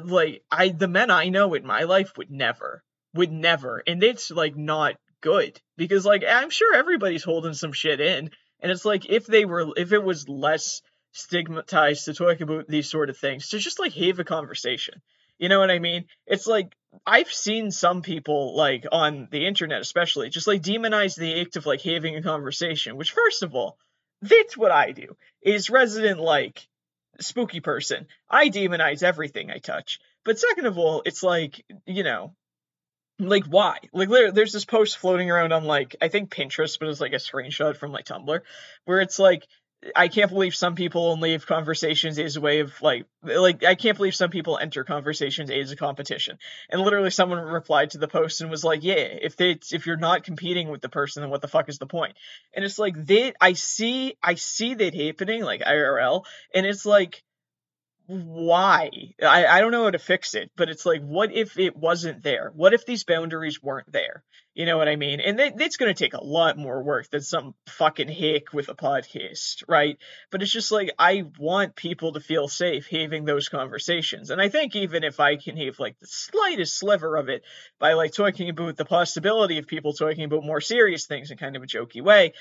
like I the men I know in my life would never would never. And it's like not good because like I'm sure everybody's holding some shit in. And it's like if they were if it was less stigmatized to talk about these sort of things, to just like have a conversation. You know what I mean? It's like I've seen some people like on the internet especially just like demonize the act of like having a conversation, which first of all, that's what I do. Is resident like spooky person. I demonize everything I touch. But second of all, it's like, you know, like why like there's this post floating around on like i think pinterest but it's like a screenshot from like tumblr where it's like i can't believe some people only have conversations as a way of like like i can't believe some people enter conversations as a competition and literally someone replied to the post and was like yeah if they if you're not competing with the person then what the fuck is the point?" and it's like they i see i see that happening like irl and it's like why? I, I don't know how to fix it, but it's like, what if it wasn't there? What if these boundaries weren't there? You know what I mean? And it, it's going to take a lot more work than some fucking hick with a podcast, right? But it's just like, I want people to feel safe having those conversations. And I think even if I can have like the slightest sliver of it by like talking about the possibility of people talking about more serious things in kind of a jokey way,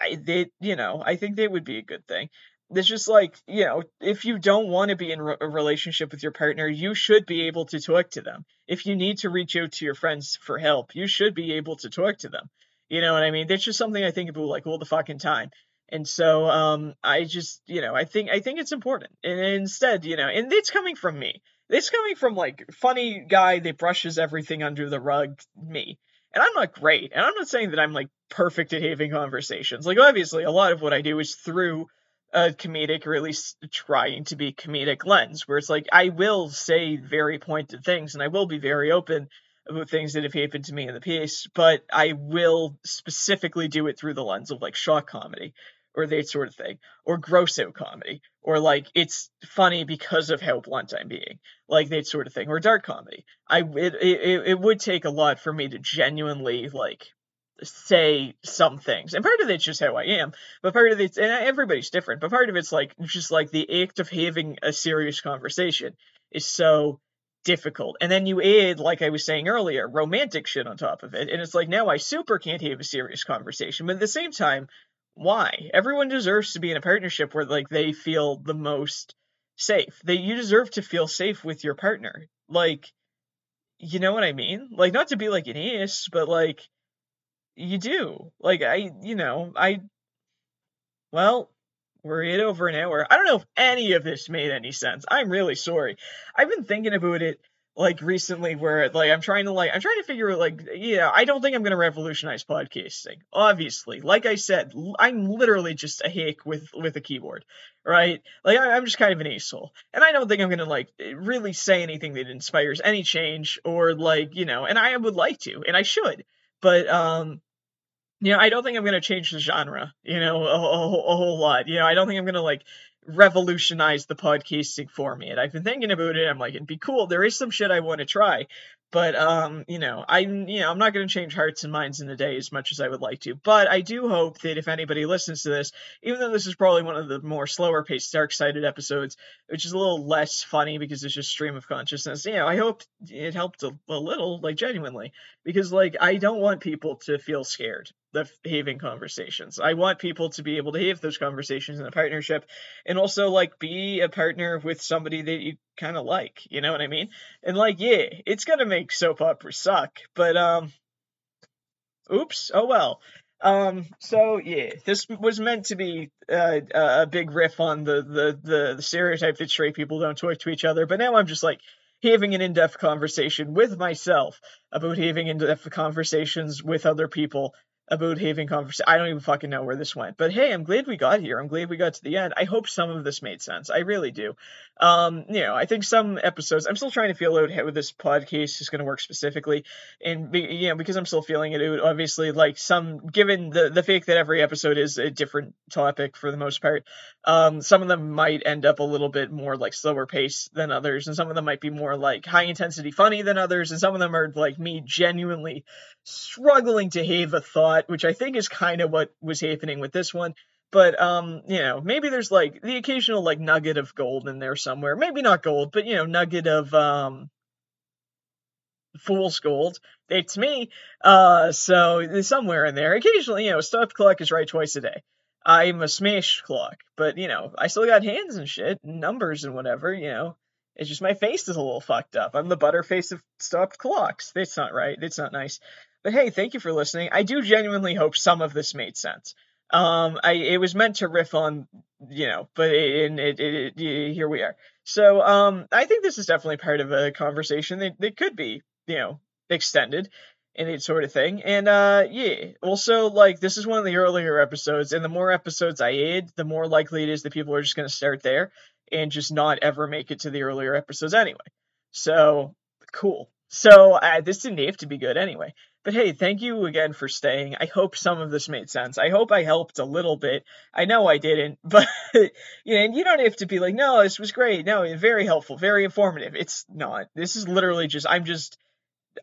I, they, you know, I think that would be a good thing it's just like you know if you don't want to be in a relationship with your partner you should be able to talk to them. If you need to reach out to your friends for help you should be able to talk to them. You know what i mean? That's just something i think about like all the fucking time. And so um i just you know i think i think it's important. And instead you know and it's coming from me. It's coming from like funny guy that brushes everything under the rug me. And i'm not great. And i'm not saying that i'm like perfect at having conversations. Like obviously a lot of what i do is through a comedic or at least trying to be comedic lens where it's like I will say very pointed things and I will be very open about things that have happened to me in the piece, but I will specifically do it through the lens of like shock comedy or that sort of thing, or gross out comedy, or like it's funny because of how blunt I'm being, like that sort of thing, or dark comedy. I it it, it would take a lot for me to genuinely like say some things. And part of it's just how I am, but part of it's, and everybody's different, but part of it's like, just like the act of having a serious conversation is so difficult. And then you add, like I was saying earlier, romantic shit on top of it. And it's like, now I super can't have a serious conversation. But at the same time, why? Everyone deserves to be in a partnership where like they feel the most safe. That you deserve to feel safe with your partner. Like you know what I mean? Like not to be like an ass, but like you do. Like I, you know, I. Well, we're at over an hour. I don't know if any of this made any sense. I'm really sorry. I've been thinking about it like recently where like I'm trying to like I'm trying to figure out like yeah, I don't think I'm to revolutionize podcasting. Obviously. Like I said, I'm literally just a hick with with a keyboard, right? Like I, am just kind of an asshole. And I don't think I'm to like eh, really say anything that inspires any change or like, you know, and I would like to and I should. But um you know, I don't think I'm going to change the genre, you know, a, a, a, whole lot. You know, I don't think I'm going to like revolutionize the podcasting format. I've been thinking about it. I'm like, it'd be cool. There is some shit I want to try, but um, you know, I'm you know, I'm not going to change hearts and minds in a day as much as I would like to. But I do hope that if anybody listens to this, even though this is probably one of the more slower paced, dark sided episodes, which is a little less funny because it's just stream of consciousness, you know, I hope it helped a, a little, like genuinely, because like I don't want people to feel scared the having conversations. I want people to be able to have those conversations in a partnership and also like be a partner with somebody that you kind of like, you know what I mean? And like yeah, it's going to make soap opera suck, but um oops, oh well. Um so yeah, this was meant to be uh, a big riff on the, the the the stereotype that straight people don't talk to each other, but now I'm just like having an in-depth conversation with myself about having in-depth conversations with other people about having conversation. I don't even fucking know where this went, but hey, I'm glad we got here. I'm glad we got to the end. I hope some of this made sense. I really do. Um, you know, I think some episodes. I'm still trying to feel out how this podcast is going to work specifically, and be, you know, because I'm still feeling it. Obviously, like some, given the the fact that every episode is a different topic for the most part, um, some of them might end up a little bit more like slower pace than others, and some of them might be more like high intensity funny than others, and some of them are like me genuinely struggling to have a thought, which I think is kind of what was happening with this one. But um, you know, maybe there's like the occasional like nugget of gold in there somewhere. Maybe not gold, but you know, nugget of um fool's gold. It's me. Uh, so somewhere in there. Occasionally, you know, stopped clock is right twice a day. I'm a smash clock, but you know, I still got hands and shit, numbers and whatever. You know, it's just my face is a little fucked up. I'm the butterface of stopped clocks. That's not right. That's not nice. But hey, thank you for listening. I do genuinely hope some of this made sense. Um, I it was meant to riff on, you know, but it, it, it, it, here we are. So um, I think this is definitely part of a conversation that, that could be, you know, extended and that sort of thing. And uh, yeah, also like this is one of the earlier episodes, and the more episodes I add, the more likely it is that people are just going to start there and just not ever make it to the earlier episodes anyway. So cool. So uh, this didn't have to be good anyway. But hey, thank you again for staying. I hope some of this made sense. I hope I helped a little bit. I know I didn't, but you know, and you don't have to be like, no, this was great. No, very helpful, very informative. It's not. This is literally just I'm just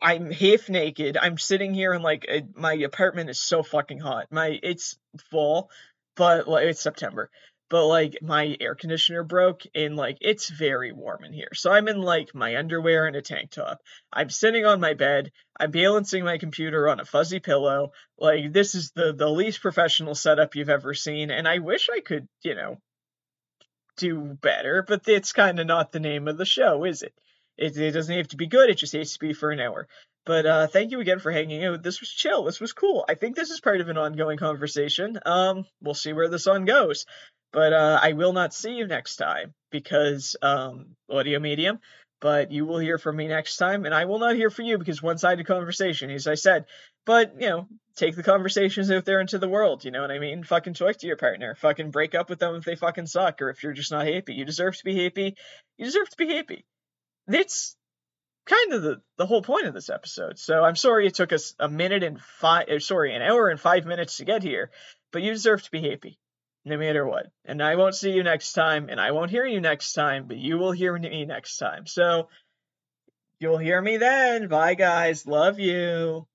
I'm half naked. I'm sitting here and like my apartment is so fucking hot. My it's fall, but like it's September but like my air conditioner broke and like it's very warm in here. So I'm in like my underwear and a tank top. I'm sitting on my bed. I'm balancing my computer on a fuzzy pillow. Like this is the the least professional setup you've ever seen and I wish I could, you know, do better, but it's kind of not the name of the show, is it? It? It doesn't have to be good, it just has to be for an hour. But uh, thank you again for hanging out. This was chill. This was cool. I think this is part of an ongoing conversation. Um, we'll see where the sun goes. But uh, I will not see you next time because um, audio medium. But you will hear from me next time, and I will not hear from you because one-sided conversation, as I said. But you know, take the conversations out there into the world. You know what I mean? Fucking talk to your partner. Fucking break up with them if they fucking suck, or if you're just not happy. You deserve to be happy. You deserve to be happy. It's kind of the, the whole point of this episode. So I'm sorry it took us a minute and five, uh, sorry, an hour and five minutes to get here, but you deserve to be happy no matter what. And I won't see you next time, and I won't hear you next time, but you will hear me next time. So you'll hear me then. Bye, guys. Love you.